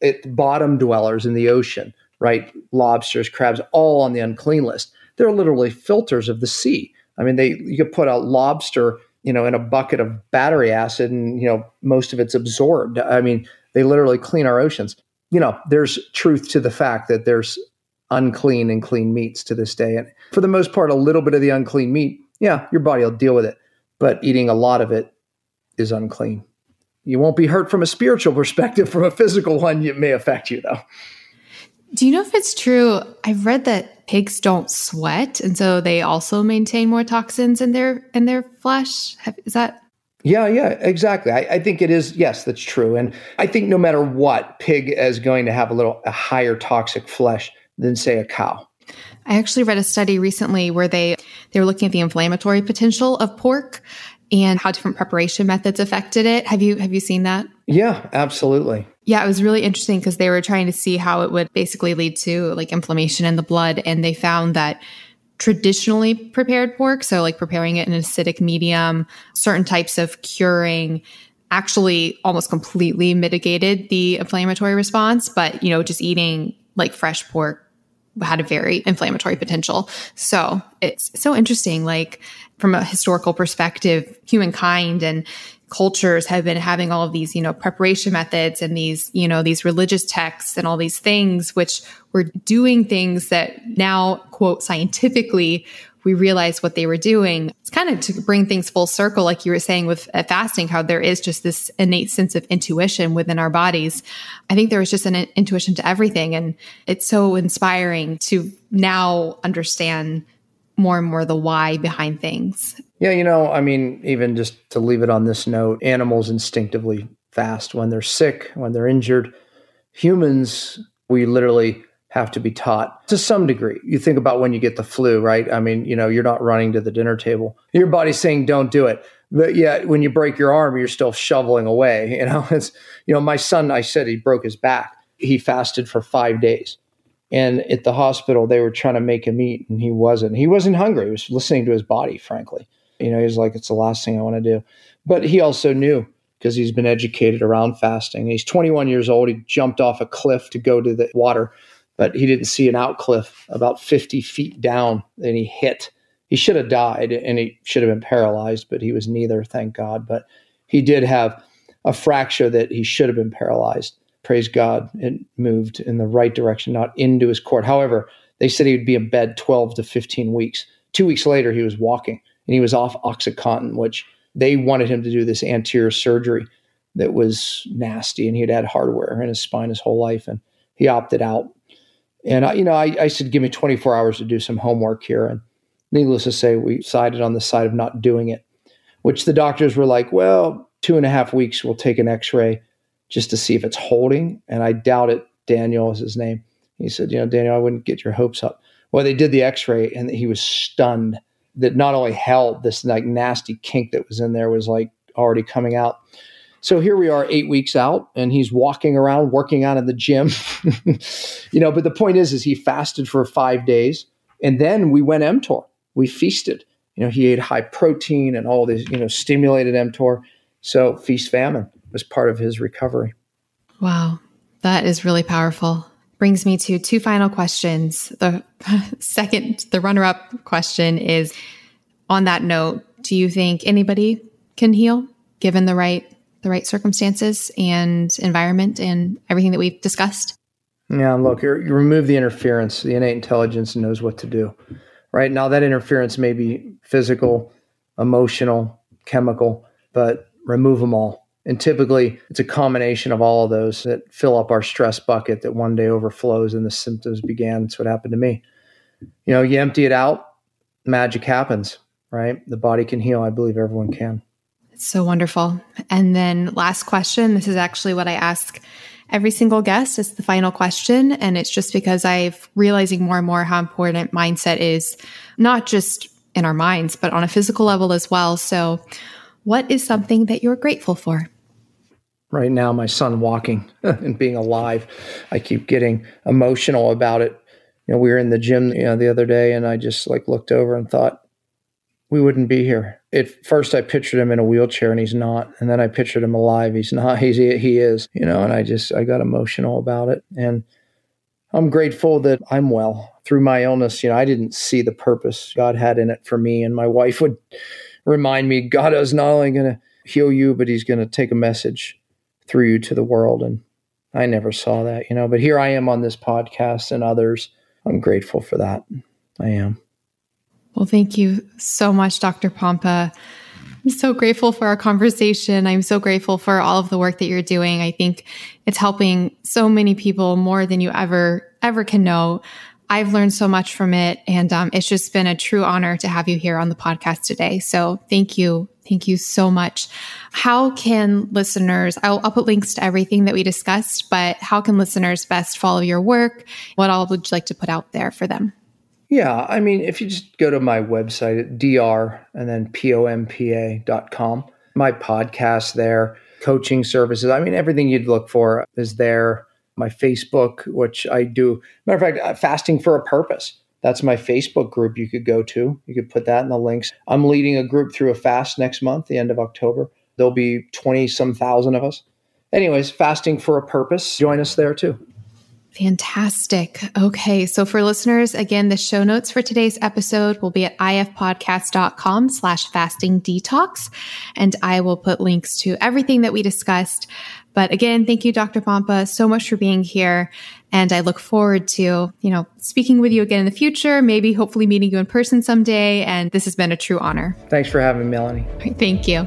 at bottom dwellers in the ocean, right, lobsters, crabs, all on the unclean list, they're literally filters of the sea. I mean, they you could put a lobster, you know, in a bucket of battery acid, and you know, most of it's absorbed. I mean, they literally clean our oceans. You know, there's truth to the fact that there's unclean and clean meats to this day. And for the most part, a little bit of the unclean meat, yeah, your body will deal with it. But eating a lot of it is unclean. You won't be hurt from a spiritual perspective. From a physical one, it may affect you, though. Do you know if it's true? I've read that pigs don't sweat, and so they also maintain more toxins in their in their flesh. Is that? Yeah, yeah, exactly. I, I, think it is. Yes, that's true. And I think no matter what, pig is going to have a little a higher toxic flesh than say a cow. I actually read a study recently where they they were looking at the inflammatory potential of pork and how different preparation methods affected it. Have you have you seen that? Yeah, absolutely. Yeah, it was really interesting because they were trying to see how it would basically lead to like inflammation in the blood and they found that traditionally prepared pork, so like preparing it in an acidic medium, certain types of curing actually almost completely mitigated the inflammatory response, but you know, just eating like fresh pork had a very inflammatory potential. So it's so interesting. Like from a historical perspective, humankind and cultures have been having all of these, you know, preparation methods and these, you know, these religious texts and all these things, which were doing things that now, quote, scientifically we realized what they were doing. It's kind of to bring things full circle, like you were saying with fasting, how there is just this innate sense of intuition within our bodies. I think there was just an intuition to everything. And it's so inspiring to now understand more and more the why behind things. Yeah, you know, I mean, even just to leave it on this note, animals instinctively fast when they're sick, when they're injured. Humans, we literally have to be taught to some degree. You think about when you get the flu, right? I mean, you know, you're not running to the dinner table. Your body's saying don't do it. But yet, when you break your arm, you're still shoveling away. [laughs] You know, it's you know, my son, I said he broke his back. He fasted for five days. And at the hospital, they were trying to make him eat, and he wasn't. He wasn't hungry. He was listening to his body, frankly. You know, he was like, it's the last thing I want to do. But he also knew because he's been educated around fasting. He's 21 years old. He jumped off a cliff to go to the water but he didn't see an outcliff about 50 feet down and he hit. He should have died and he should have been paralyzed, but he was neither, thank God. But he did have a fracture that he should have been paralyzed. Praise God, it moved in the right direction, not into his court. However, they said he would be in bed 12 to 15 weeks. Two weeks later, he was walking and he was off Oxycontin, which they wanted him to do this anterior surgery that was nasty. And he'd had hardware in his spine his whole life. And he opted out and I, you know, I, I said, give me 24 hours to do some homework here. And needless to say, we sided on the side of not doing it, which the doctors were like, well, two and a half weeks, we'll take an x ray just to see if it's holding. And I doubt it. Daniel is his name. He said, you know, Daniel, I wouldn't get your hopes up. Well, they did the x ray and he was stunned that not only held this like nasty kink that was in there was like already coming out. So here we are, eight weeks out, and he's walking around, working out in the gym. [laughs] you know, but the point is, is he fasted for five days, and then we went mTOR. We feasted. You know, he ate high protein and all these, you know, stimulated mTOR. So feast famine was part of his recovery. Wow, that is really powerful. Brings me to two final questions. The [laughs] second, the runner-up question is: On that note, do you think anybody can heal given the right the right circumstances and environment and everything that we've discussed. Yeah, look, you remove the interference. The innate intelligence knows what to do. Right now, that interference may be physical, emotional, chemical, but remove them all. And typically, it's a combination of all of those that fill up our stress bucket that one day overflows and the symptoms began. That's what happened to me. You know, you empty it out, magic happens, right? The body can heal. I believe everyone can. It's so wonderful. And then last question. This is actually what I ask every single guest. It's the final question. And it's just because I'm realizing more and more how important mindset is, not just in our minds, but on a physical level as well. So what is something that you're grateful for? Right now, my son walking [laughs] and being alive. I keep getting emotional about it. You know, we were in the gym you know, the other day and I just like looked over and thought, we wouldn't be here. At first, I pictured him in a wheelchair, and he's not. And then I pictured him alive. He's not. [laughs] He's he is. You know. And I just I got emotional about it, and I'm grateful that I'm well through my illness. You know, I didn't see the purpose God had in it for me, and my wife would remind me God is not only going to heal you, but He's going to take a message through you to the world. And I never saw that, you know. But here I am on this podcast and others I'm grateful for that. I am. Well, thank you so much, Dr. Pompa. I'm so grateful for our conversation. I'm so grateful for all of the work that you're doing. I think it's helping so many people more than you ever, ever can know. I've learned so much from it. And um, it's just been a true honor to have you here on the podcast today. So thank you. Thank you so much. How can listeners, I'll, I'll put links to everything that we discussed, but how can listeners best follow your work? What all would you like to put out there for them? Yeah, I mean, if you just go to my website at dr and then pompa.com, my podcast there, coaching services, I mean, everything you'd look for is there. My Facebook, which I do, matter of fact, uh, fasting for a purpose. That's my Facebook group you could go to. You could put that in the links. I'm leading a group through a fast next month, the end of October. There'll be 20 some thousand of us. Anyways, fasting for a purpose. Join us there too. Fantastic. Okay. So for listeners, again, the show notes for today's episode will be at ifpodcast.com slash fasting detox. And I will put links to everything that we discussed. But again, thank you, Dr. Pompa, so much for being here. And I look forward to, you know, speaking with you again in the future, maybe hopefully meeting you in person someday. And this has been a true honor. Thanks for having me, Melanie. Right, thank you.